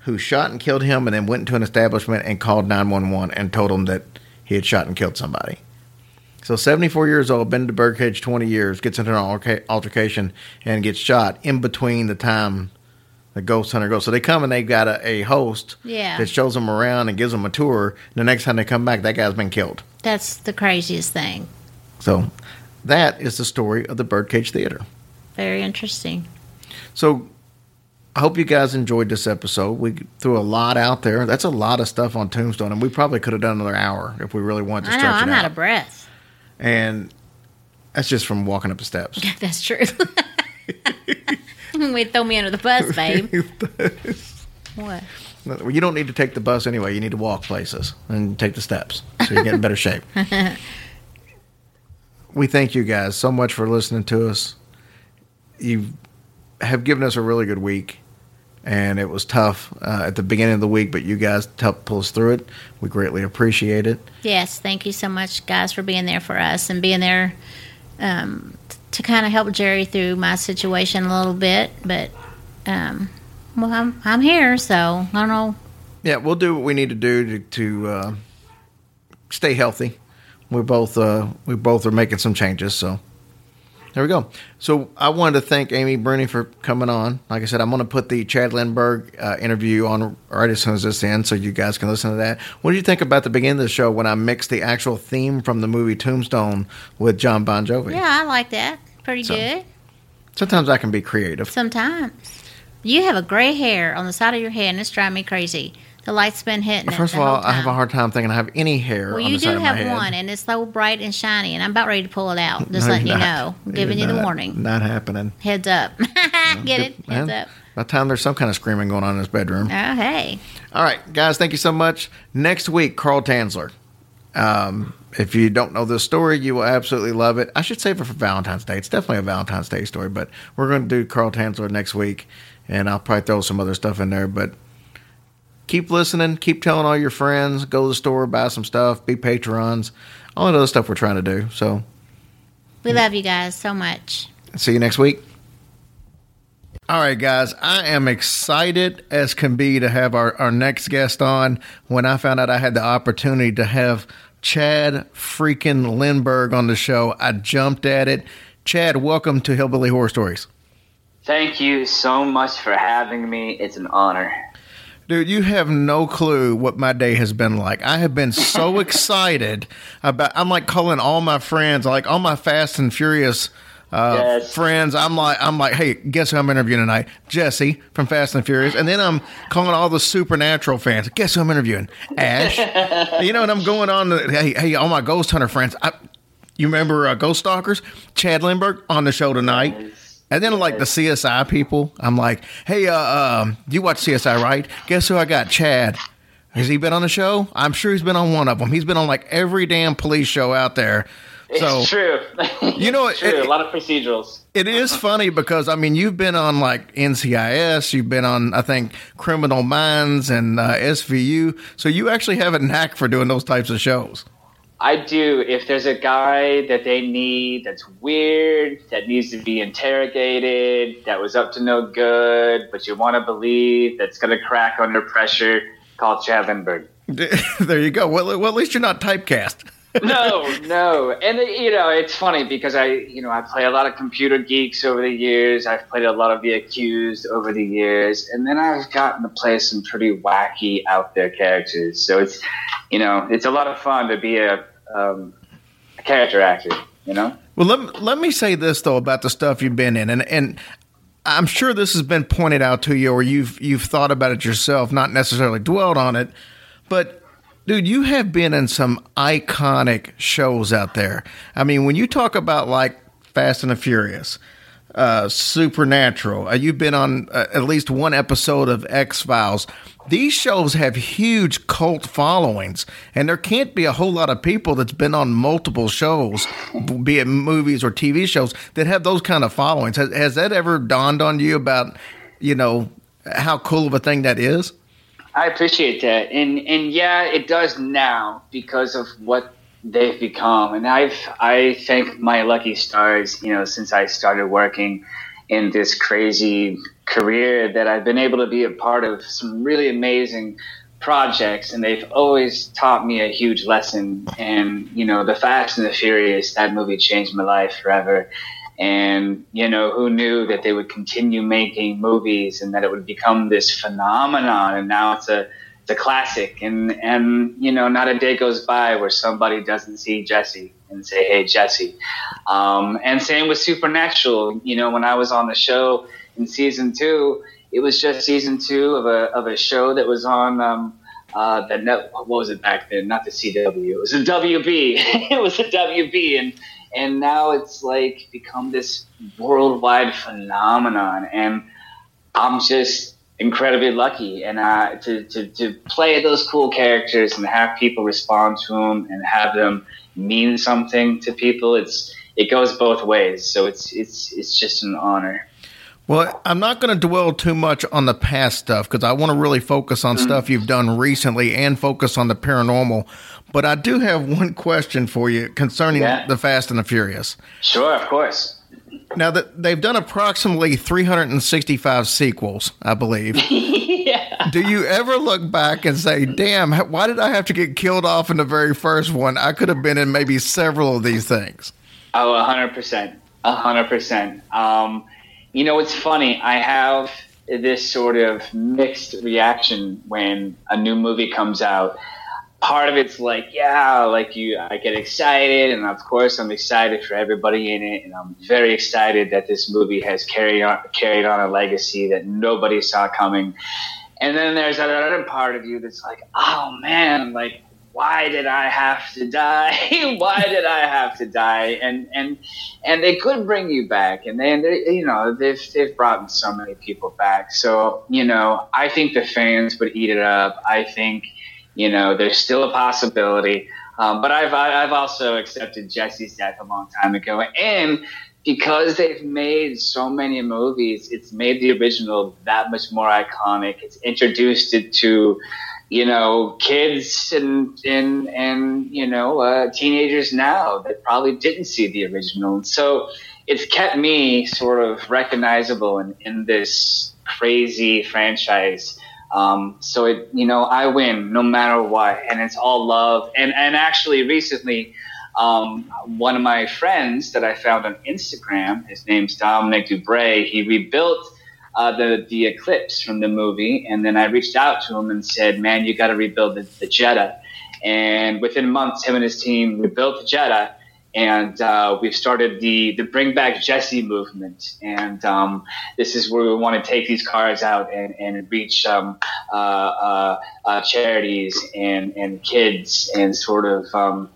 who shot and killed him and then went into an establishment and called 911 and told him that he had shot and killed somebody. So 74 years old, been to Birdcage 20 years, gets into an altercation and gets shot in between the time the ghost hunter goes. So they come and they've got a, a host Yeah. that shows them around and gives them a tour. The next time they come back, that guy's been killed. That's the craziest thing. So that is the story of the Birdcage Theater. Very interesting. So I hope you guys enjoyed this episode. We threw a lot out there. That's a lot of stuff on Tombstone, and we probably could have done another hour if we really wanted to I know. I'm it out out. of breath. and that's just from walking up the steps. That's true. Wait, throw me under the bus, babe. what? Well, You don't need to take the bus anyway. You need to walk places and take the steps so you get in better shape. we thank you guys so much for listening to us. You have given us a really good week, and it was tough uh, at the beginning of the week, but you guys helped pull us through it. We greatly appreciate it. Yes, thank you so much, guys, for being there for us and being there um, to kind of help Jerry through my situation a little bit. But, um, well, I'm, I'm here, so I don't know. Yeah, we'll do what we need to do to, to uh, stay healthy. We both uh, we both are making some changes, so there we go. So I wanted to thank Amy Bruni for coming on. Like I said, I'm going to put the Chad Lindberg uh, interview on right as soon as this ends, so you guys can listen to that. What did you think about the beginning of the show when I mixed the actual theme from the movie Tombstone with John Bon Jovi? Yeah, I like that. Pretty So- good. Sometimes I can be creative. Sometimes. You have a gray hair on the side of your head, and it's driving me crazy. The light's been hitting it. First of all, I have a hard time thinking I have any hair Well, on you do have one, and it's so bright and shiny, and I'm about ready to pull it out. Just No, letting you know, giving you the not- warning. Not happening. Heads up. Get it? Heads Man, up. By the time there's some kind of screaming going on in this bedroom. Oh, hey. All right, guys, thank you so much. Next week, Carl Tanzler. Um, if you don't know this story, you will absolutely love it. I should save it for Valentine's Day. It's definitely a Valentine's Day story, but we're going to do Carl Tanzler next week, and I'll probably throw some other stuff in there. But keep listening, keep telling all your friends, go to the store, buy some stuff, be patrons, all that other stuff we're trying to do. So, We love you guys so much. See you next week. All right, guys, I am excited as can be to have our, our next guest on. When I found out I had the opportunity to have Chad freaking Lindberg on the show, I jumped at it. Chad, welcome to Hillbilly Horror Stories. Thank you so much for having me. It's an honor. Dude, you have no clue what my day has been like. I have been so excited about. I'm like calling all my friends, like all my Fast and Furious uh, Yes. friends. I'm like, I'm like, hey, guess who I'm interviewing tonight? Jesse from Fast and Furious, and then I'm calling all the Supernatural fans. Guess who I'm interviewing? Ash. you know, and I'm going on. To, hey, hey, all my Ghost Hunter friends. I, You remember uh, Ghost Stalkers? Chad Lindberg on the show tonight. And then like the CSI people, I'm like, hey, uh, um, you watch CSI, right? Guess who I got? Chad. Has he been on the show? I'm sure he's been on one of them. He's been on like every damn police show out there. So it's true. you know, It's true. it- a lot of procedurals. it is funny because I mean you've been on like NCIS, you've been on I think Criminal Minds and uh, SVU, so you actually have a knack for doing those types of shows. I do. If there's a guy that they need that's weird, that needs to be interrogated, that was up to no good, but you want to believe that's going to crack under pressure, call Chad Lindberg. there you go. Well, well, at least you're not typecast. No, no, and you know it's funny because I, you know, I play a lot of computer geeks over the years. I've played a lot of the accused over the years, and then I've gotten to play some pretty wacky, out there characters. So it's, you know, it's a lot of fun to be a, um, a character actor. You know. Well, let, let me say this though about the stuff you've been in, and and I'm sure this has been pointed out to you, or you've you've thought about it yourself, not necessarily dwelled on it, but dude, you have been in some iconic shows out there. I mean, when you talk about like Fast and the Furious, uh, Supernatural, uh, you've been on uh, at least one episode of X Files. These shows have huge cult followings, and there can't be a whole lot of people that's been on multiple shows, be it movies or TV shows, that have those kind of followings. Has, has that ever dawned on you about, you know, how cool of a thing that is? I appreciate that, and and yeah, it does now because of what they've become, and I've I thank my lucky stars, you know, since I started working in this crazy career that I've been able to be a part of some really amazing projects, and they've always taught me a huge lesson. And you know, the Fast and the Furious, that movie changed my life forever. And you know, who knew that they would continue making movies and that it would become this phenomenon? And now it's a it's a classic. And and you know, not a day goes by where somebody doesn't see Jesse and say, "Hey, Jesse." Um, and same with Supernatural. You know, when I was on the show in season two, it was just season two of a of a show that was on. Um, uh, the net, what was it back then? Not the CW. It was a WB. it was a WB, and and now it's like become this worldwide phenomenon. And I'm just incredibly lucky, and uh, to, to to play those cool characters and have people respond to them and have them mean something to people. It's it goes both ways. So it's it's it's just an honor. Well, I'm not going to dwell too much on the past stuff because I want to really focus on stuff you've done recently and focus on the paranormal. But I do have one question for you concerning Yeah. the Fast and the Furious. Sure, of course. Now that they've done approximately 365 sequels, I believe. yeah. Do you ever look back and say, "Damn, why did I have to get killed off in the very first one? I could have been in maybe several of these things." Oh, a hundred percent, a hundred percent. Um, you know, it's funny. I have this sort of mixed reaction when a new movie comes out. Part of it's like, yeah, like you, I get excited, and of course, I'm excited for everybody in it, and I'm very excited that this movie has carried on carried on a legacy that nobody saw coming. And then there's another part of you that's like, oh man, like why did I have to die? why did I have to die? And and and they could bring you back, and they, you know they've they've brought so many people back. So you know I think the fans would eat it up. I think you know there's still a possibility. Um, but I've I've also accepted Jesse's death a long time ago, and because they've made so many movies, it's made the original that much more iconic. It's introduced it to, you know, kids and and and you know uh, teenagers now that probably didn't see the original, and so it's kept me sort of recognizable in, in this crazy franchise. Um, so it, you know, I win no matter what, and it's all love. And and actually, recently, um, one of my friends that I found on Instagram, his name's Dominic Dubray. He rebuilt uh, the the Eclipse from the movie, and then I reached out to him and said, "Man, you got to rebuild the, the Jetta." And within months, him and his team rebuilt the Jetta, and uh, we've started the the Bring Back Jesse movement. And um, this is where we want to take these cars out and, and reach um, uh, uh, uh, charities and, and kids and sort of um,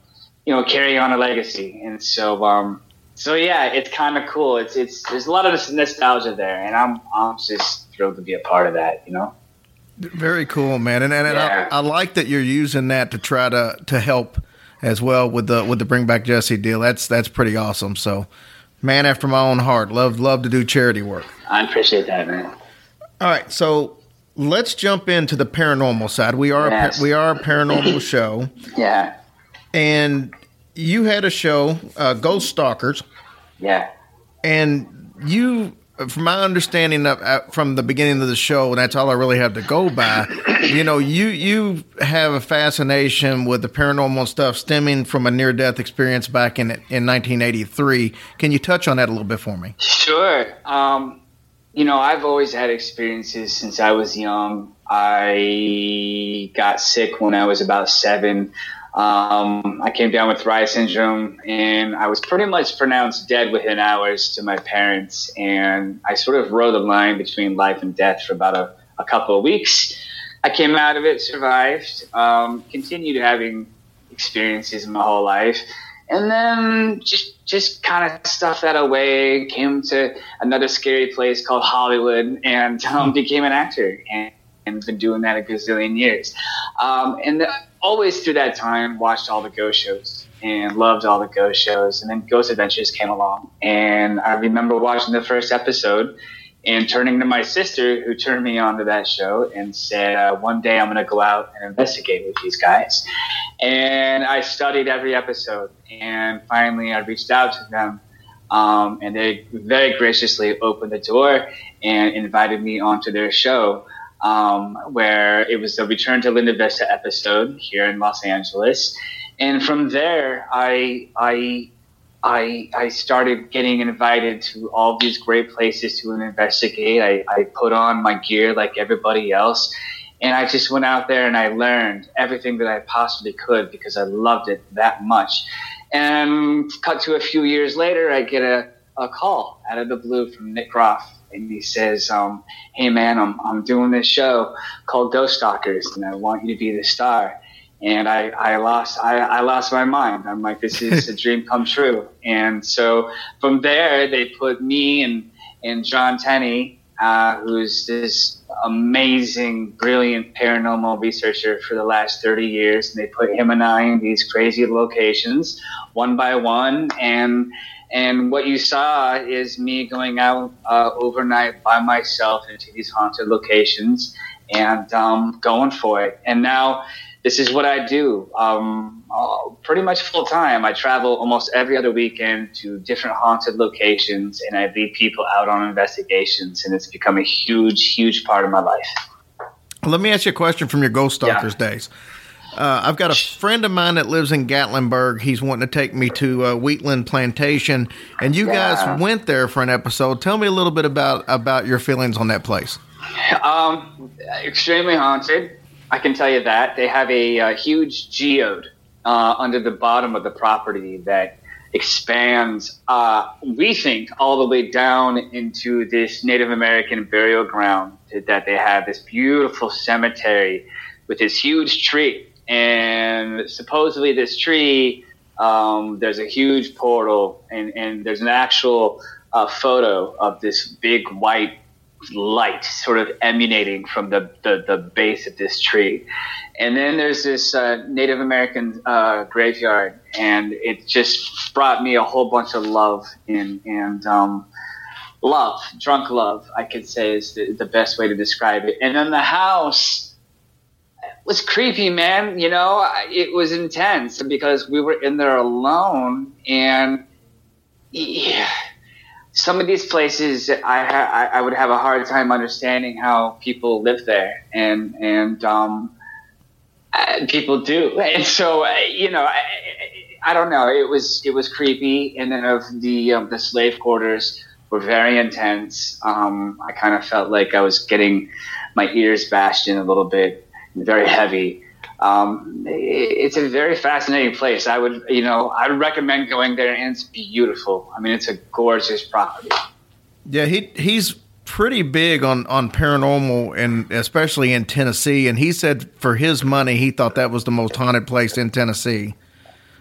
you know, carry on a legacy. And so, um, so yeah, it's kind of cool. It's it's there's a lot of nostalgia there, and I'm I'm just thrilled to be a part of that. You know. Very cool, man, and and, and Yeah. I, I like that you're using that to try to to help as well with the with the Bring Back Jesse deal. That's that's pretty awesome. So, man after my own heart. Love love to do charity work. I appreciate that, man. All right, so let's jump into the paranormal side. We are Yes. a, we are a paranormal show, Yeah, and you had a show, uh, Ghost Stalkers, yeah. and you, from my understanding of uh, from the beginning of the show, and that's all I really have to go by. You know, you you have a fascination with the paranormal stuff stemming from a near death experience back in in 1983. Can you touch on that a little bit for me? Sure. Um, you know, I've always had experiences since I was young. I got sick when I was about seven. Um, I came down with Reye syndrome, and I was pretty much pronounced dead within hours to my parents. And I sort of rode the line between life and death for about a, a couple of weeks. I came out of it, survived, um, continued having experiences in my whole life, and then just just kind of stuffed that away. Came to another scary place called Hollywood, and um, became an actor, and, and been doing that a gazillion years. Um, and the, always through that time, watched all the ghost shows and loved all the ghost shows. And then Ghost Adventures came along, and I remember watching the first episode and turning to my sister, who turned me on to that show, and said, uh, "One day I'm going to go out and investigate with these guys." And I studied every episode, and finally I reached out to them, um, and they very graciously opened the door and invited me onto their show, um, where it was the Return to Linda Vista episode here in Los Angeles, and from there I I I, I started getting invited to all these great places to investigate. I, I put on my gear like everybody else. And I just went out there and I learned everything that I possibly could because I loved it that much. And cut to a few years later, I get a, a call out of the blue from Nick Groff. And he says, um, Hey man, I'm, I'm doing this show called Ghost Stalkers and I want you to be the star and I, I lost I, I lost my mind. I'm like, this is a dream come true. And so from there, they put me and and John Tenney, uh, who's this amazing, brilliant paranormal researcher for the last 30 years, and they put him and I in these crazy locations, one by one, and and what you saw is me going out uh, overnight by myself into these haunted locations and um, going for it. And now this is what I do um, uh, pretty much full time. I travel almost every other weekend to different haunted locations and I lead people out on investigations. And it's become a huge, huge part of my life. Let me ask you a question from your Ghost Stalkers Yeah. days. Uh, I've got a friend of mine that lives in Gatlinburg. He's wanting to take me to uh, Wheatland Plantation, and you Yeah. guys went there for an episode. Tell me a little bit about about your feelings on that place. Um, extremely haunted. I can tell you that they have a, uh huge geode uh, under the bottom of the property that expands. Uh, we think all the way down into this Native American burial ground that they have. This beautiful cemetery with this huge tree, and supposedly this tree. Um, there's a huge portal, and, and there's an actual uh, photo of this big white light sort of emanating from the, the, the base of this tree. And then there's this uh, Native American uh, graveyard, and it just brought me a whole bunch of love and, and um, love, drunk love, I could say is the, the best way to describe it. And then the house was creepy, man. You know, it was intense because we were in there alone, and yeah, some of these places I, I would have a hard time understanding how people live there, and and um, uh, people do, and so uh, you know. I, I don't know. It was it was creepy, and then of the um, the slave quarters were very intense. Um, I kind of felt like I was getting my ears bashed in a little bit, very heavy. Um, it's a very fascinating place. I would, you know, I would recommend going there, and it's beautiful. I mean, it's a gorgeous property. Yeah, he he's pretty big on on paranormal and especially in Tennessee. And he said for his money, he thought that was the most haunted place in Tennessee.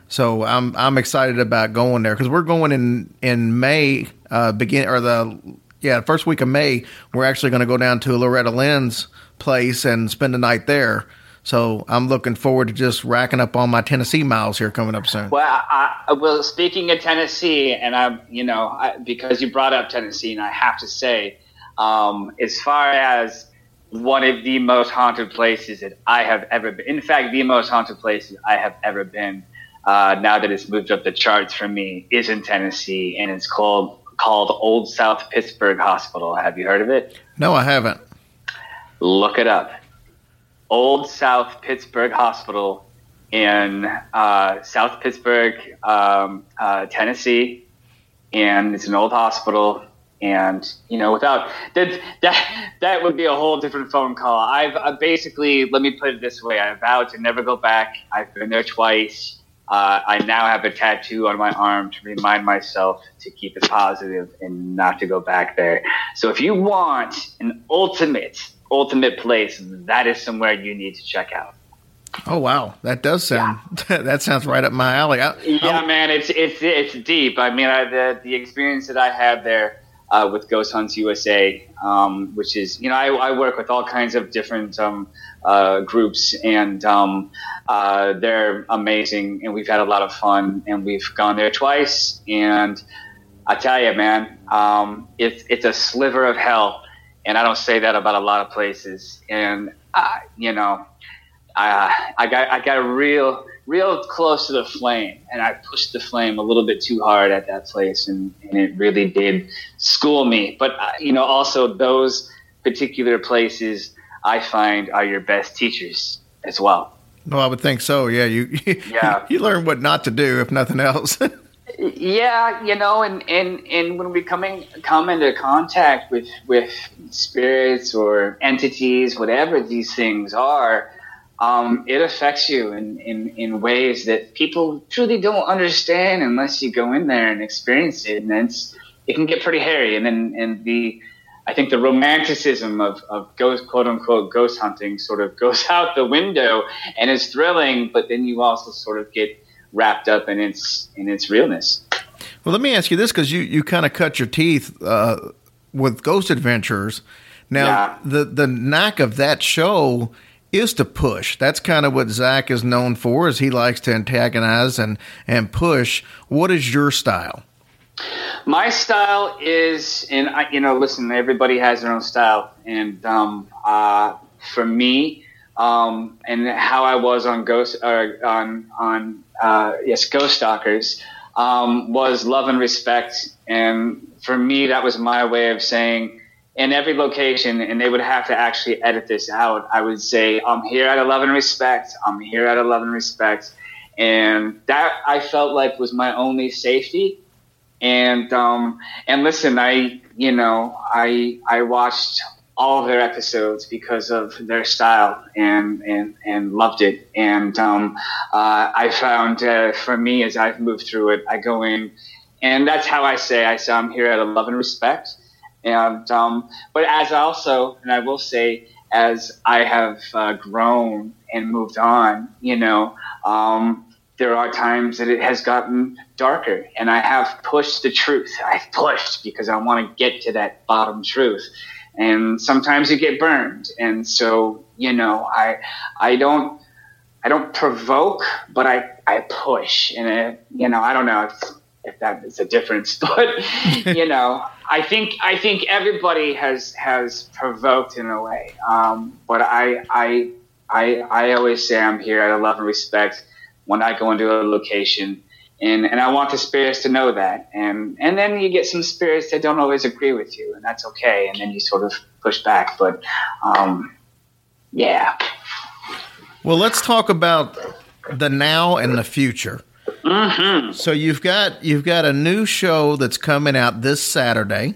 So I'm I'm excited about going there because we're going in in May, uh, begin or the yeah first week of May. We're actually going to go down to Loretta Lynn's place and spend the night there. So I'm looking forward to just racking up all my Tennessee miles here coming up soon. Well, I, well, speaking of Tennessee, and I'm, you know, I, because you brought up Tennessee, and I have to say, um, as far as one of the most haunted places that I have ever been, in fact, the most haunted places I have ever been, uh, now that it's moved up the charts for me, is in Tennessee, and it's called called Old South Pittsburg Hospital. Have you heard of it? No, I haven't. Look it up. Old South Pittsburg Hospital in uh, South Pittsburg, um, uh, Tennessee, and it's an old hospital. And you know, without that, that that would be a whole different phone call. I've basically, let me put it this way: I vowed to never go back. I've been there twice. Uh, I now have a tattoo on my arm to remind myself to keep it positive and not to go back there. So if you want an ultimate ultimate place, that is somewhere you need to check out. Oh wow, that does sound yeah. that sounds right up my alley. I, yeah, I, man, it's it's it's deep. I mean, I, the the experience that I had there uh, with Ghost Hunts USA, um, which is you know I, I, work with all kinds of different um, uh, groups, and um, uh, they're amazing, and we've had a lot of fun, and we've gone there twice, and I tell you, man, um, it's it's a sliver of hell and I don't say that about a lot of places. And I, you know, I I got I got real real close to the flame, and I pushed the flame a little bit too hard at that place, and, and it really did school me. But uh, you know, also those particular places I find are your best teachers as well. No, I would think so. Yeah, you yeah you learn what not to do if nothing else. yeah, you know, and, and, and when we coming come into contact with with spirits or entities, whatever these things are, um, it affects you in, in, in ways that people truly don't understand unless you go in there and experience it. And it's it can get pretty hairy. And then and the I think the romanticism of, of ghost quote unquote ghost hunting sort of goes out the window and is thrilling, but then you also sort of get wrapped up in its in its realness. Well, let me ask you this because you, you kind of cut your teeth uh, with Ghost Adventures. Now, yeah. the the knack of that show is to push. That's kind of what Zach is known for. Is he likes to antagonize and and push. What is your style? My style is, and I, you know, listen, everybody has their own style, and um, uh, for me, um, and how I was on Ghost or on on uh, yes Ghost Stalkers um, was love and respect, and for me that was my way of saying in every location, and they would have to actually edit this out. I would say I'm here out of love and respect. I'm here out of love and respect, and that I felt like was my only safety. And um, and listen, I you know I I watched all of their episodes because of their style and and, and loved it. And um, uh, I found uh, for me as I've moved through it, I go in, and that's how I say I say I'm here out of love and respect. And um, but as also, and I will say, as I have uh, grown and moved on, you know. Um, there are times that it has gotten darker, and I have pushed the truth. I've pushed because I want to get to that bottom truth and sometimes you get burned. And so, you know, I, I don't, I don't provoke, but I, I push and it, you know, I don't know if, if that is a difference, but you know, I think, I think everybody has, has provoked in a way. Um, but I, I, I, I always say I'm here out of love and respect when I go into a location and and I want the spirits to know that. And and then you get some spirits that don't always agree with you, and that's okay. And then you sort of push back. But um, yeah. Well, let's talk about the now and the future. Mm-hmm. So you've got you've got a new show that's coming out this Saturday.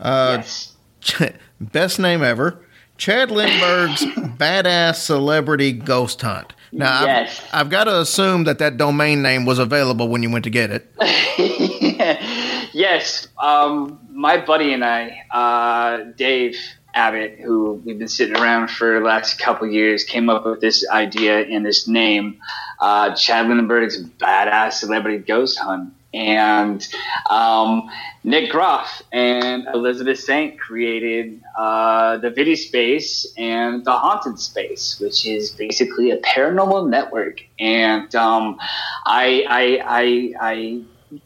Uh, yes. best name ever. Chad Lindberg's Badass Celebrity Ghost Hunt. Now, yes. I've, I've, got to assume that that domain name was available when you went to get it. yes. Um, my buddy and I, uh, Dave, Abbott, who we've been sitting around for the last couple years, came up with this idea and this name, uh, Chad Lindberg's Badass Celebrity Ghost Hunt. And um, Nick Groff and Elizabeth Saint created uh, the Vidi Space and the Haunted Space, which is basically a paranormal network. And um, I, I, I, I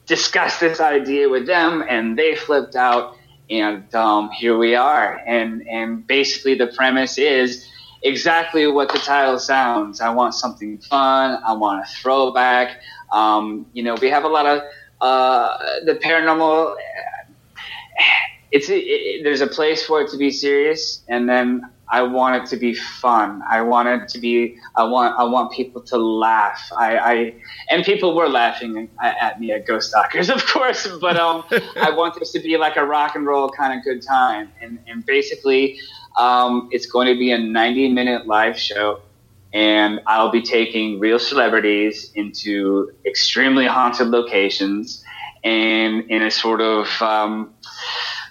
discussed this idea with them, and they flipped out and um, here we are. And and basically the premise is exactly what the title sounds. I want something fun. I want a throwback. Um, you know, we have a lot of uh, the paranormal. It's it, it, there's a place for it to be serious, and then I want it to be fun. I want it to be. I want. I want people to laugh. I. I and people were laughing at, me at Ghost Stalkers, of course. But um, I want this to be like a rock and roll kind of good time. And and basically, um, it's going to be a 90 minute live show, and I'll be taking real celebrities into extremely haunted locations, and in a sort of um,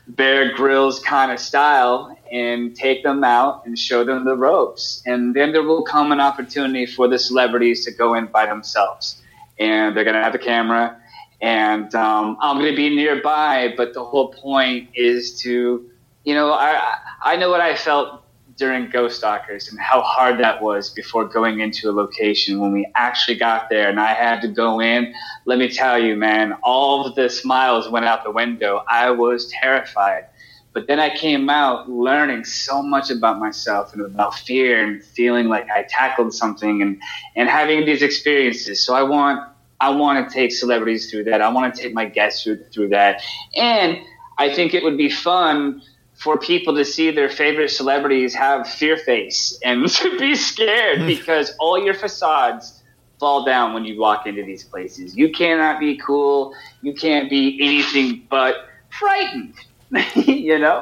Bear Grylls kind of style and take them out and show them the ropes. And then there will come an opportunity for the celebrities to go in by themselves. And they're going to have a camera, and um, I'm going to be nearby. But the whole point is to, you know, I, I know what I felt during Ghost Stalkers and how hard that was before going into a location when we actually got there and I had to go in. Let me tell you, man, all of the smiles went out the window. I was terrified. But then I came out learning so much about myself and about fear and feeling like I tackled something and, and having these experiences. So I want I want to take celebrities through that. I want to take my guests through, through that. And I think it would be fun for people to see their favorite celebrities have fear face and to be scared hmm. because all your facades fall down when you walk into these places. You cannot be cool. You can't be anything but frightened. you know?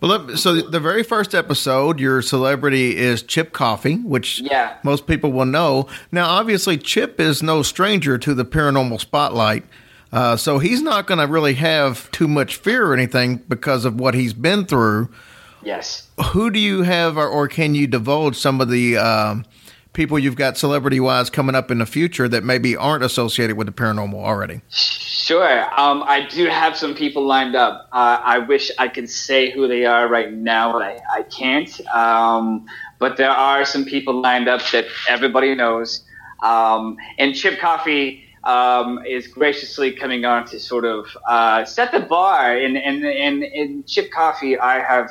Well, so the very first episode, your celebrity is Chip Coffey, which yeah. most people will know. Now, obviously, Chip is no stranger to the paranormal spotlight. Uh, so he's not going to really have too much fear or anything because of what he's been through. Yes. Who do you have, or, or can you divulge some of the um, people you've got celebrity wise coming up in the future that maybe aren't associated with the paranormal already? Sure. Um, I do have some people lined up. Uh, I wish I could say who they are right now, but I, I can't. Um, but there are some people lined up that everybody knows. Um, and Chip Coffey um, is graciously coming on to sort of uh, set the bar. And, and, and, and Chip Coffey, I have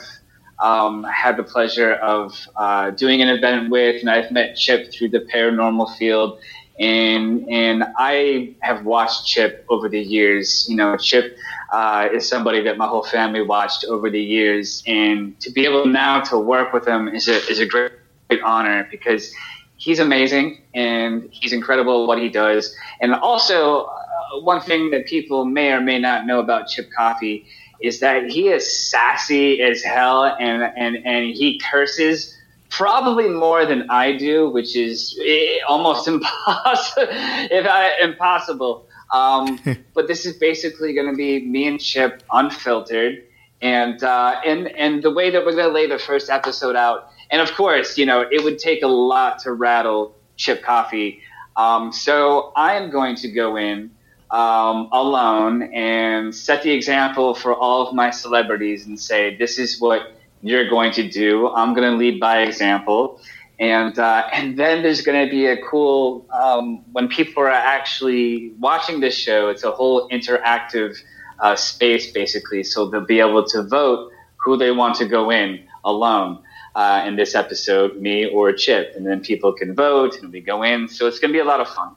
um, had the pleasure of uh, doing an event with, and I've met Chip through the paranormal field. And and I have watched Chip over the years. You know, Chip uh, is somebody that my whole family watched over the years, and to be able now to work with him is a is a great, great honor because he's amazing and he's incredible at what he does. And also, uh, one thing that people may or may not know about Chip Coffey is that he is sassy as hell and, and, and he curses probably more than I do, which is eh, almost impossible. if I, impossible. Um, but this is basically going to be me and Chip unfiltered. And, uh, and, and the way that we're going to lay the first episode out and of course, you know, it would take a lot to rattle Chip Coffey. Um, so I am going to go in um, alone and set the example for all of my celebrities and say, this is what you're going to do. I'm going to lead by example. And, uh, and then there's going to be a cool, um, when people are actually watching this show, it's a whole interactive uh, space basically. So they'll be able to vote who they want to go in alone uh, in this episode, me or Chip, and then people can vote and we go in. So it's going to be a lot of fun.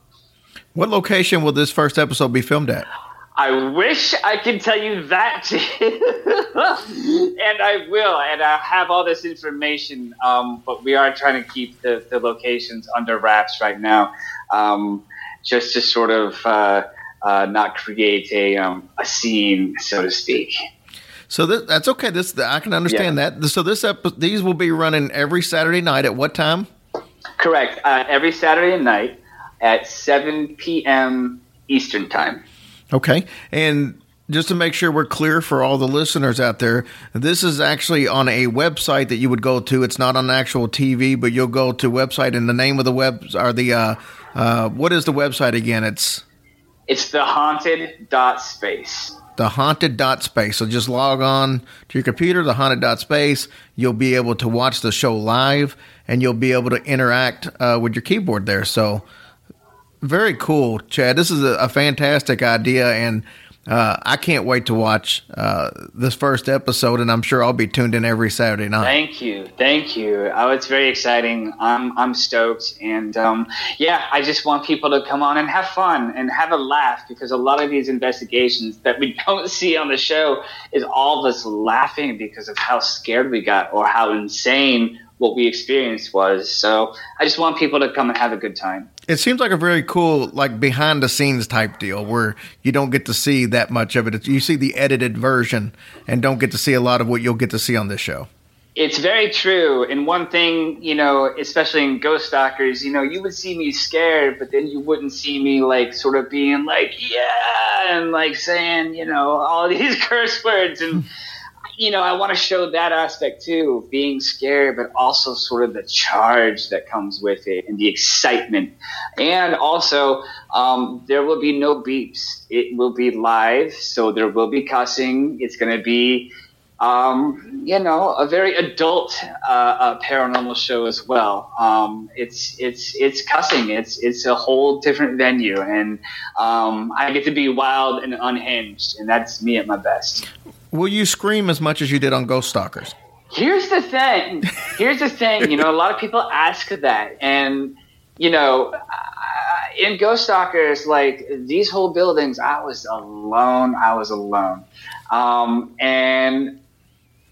What location will this first episode be filmed at? I wish I could tell you that, and I will, and I have all this information. Um, but we are trying to keep the, the locations under wraps right now, um, just to sort of uh, uh, not create a um, a scene, so to speak. So th- that's okay. This I can understand yeah. that. So this epi- these will be running every Saturday night at what time? Correct. Uh, every Saturday night at 7 p.m. Eastern time. Okay. And just to make sure we're clear for all the listeners out there, this is actually on a website that you would go to. It's not on actual TV, but you'll go to website and the name of the web or the uh, uh, what is the website again? It's It's the haunted dot space. The haunted dot space. So just log on to your computer, the haunted dot space. You'll be able to watch the show live and you'll be able to interact uh, with your keyboard there. So very cool, Chad. This is a, a fantastic idea and uh, I can't wait to watch uh, this first episode, and I'm sure I'll be tuned in every Saturday night. Thank you, thank you. Oh, it's very exciting. I'm I'm stoked, and um, yeah, I just want people to come on and have fun and have a laugh because a lot of these investigations that we don't see on the show is all of us laughing because of how scared we got or how insane what we experienced was. So I just want people to come and have a good time. It seems like a very cool, like behind the scenes type deal where you don't get to see that much of it. You see the edited version and don't get to see a lot of what you'll get to see on this show. It's very true. And one thing, you know, especially in Ghost Stalkers, you know, you would see me scared, but then you wouldn't see me like sort of being like, yeah, and like saying, you know, all these curse words. And, you know, I want to show that aspect too, of being scared, but also sort of the charge that comes with it and the excitement. And also, um, there will be no beeps. It will be live, so there will be cussing. It's going to be um, you know, a very adult uh, uh, paranormal show as well. Um, it's it's it's cussing. It's it's a whole different venue, and um, I get to be wild and unhinged, and that's me at my best. Will you scream as much as you did on Ghost Stalkers? Here's the thing. Here's the thing. You know, a lot of people ask that, and you know, uh, in Ghost Stalkers, like these whole buildings, I was alone. I was alone, um, and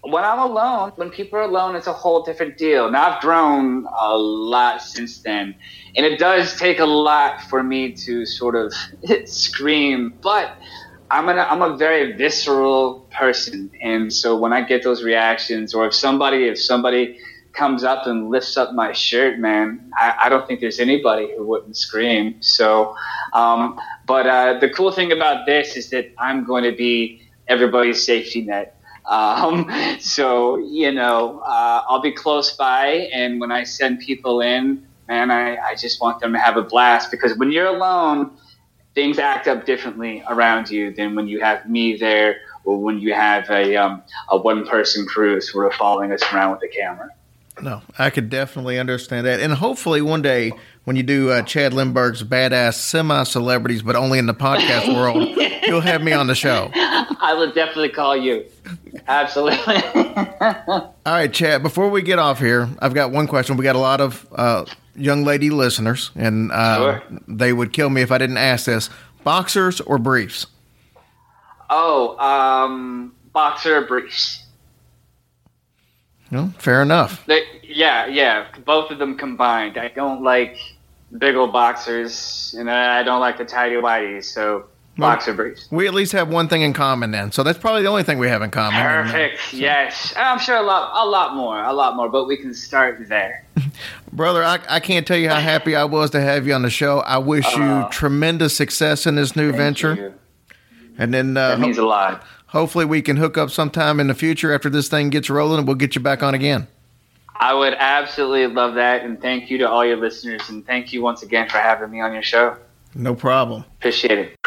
when I'm alone, when people are alone, it's a whole different deal. Now I've grown a lot since then, and it does take a lot for me to sort of scream. But I'm an, I'm a very visceral person, and so when I get those reactions, or if somebody if somebody comes up and lifts up my shirt, man, I, I don't think there's anybody who wouldn't scream. So, um, but uh, the cool thing about this is that I'm going to be everybody's safety net. Um, so, you know, uh, I'll be close by, and when I send people in, man, I, I just want them to have a blast because when you're alone, things act up differently around you than when you have me there or when you have a, um, a one person crew sort of following us around with the camera. No, I could definitely understand that. And hopefully one day when you do uh, Chad Lindberg's badass semi celebrities, but only in the podcast world, you'll have me on the show. I will definitely call you. Absolutely. All right, Chad, before we get off here, I've got one question. We got a lot of uh, young lady listeners, and uh, Sure. they would kill me if I didn't ask this boxers or briefs? oh, um, boxer briefs. No, fair enough. They, yeah, yeah, both of them combined. I don't like big old boxers, and I don't like the tidy whities, so boxer briefs. We at least have one thing in common then. So that's probably the only thing we have in common. Perfect. Yes, I'm sure a lot, a lot more, a lot more, but we can start there. Brother, I, I can't tell you how happy I was to have you on the show. I wish you tremendous success in this new venture. you. And then uh, That means a lot. hopefully we can hook up sometime in the future after this thing gets rolling and we'll get you back on again. I would absolutely love that, and thank you to all your listeners, and thank you once again for having me on your show. No problem. Appreciate it.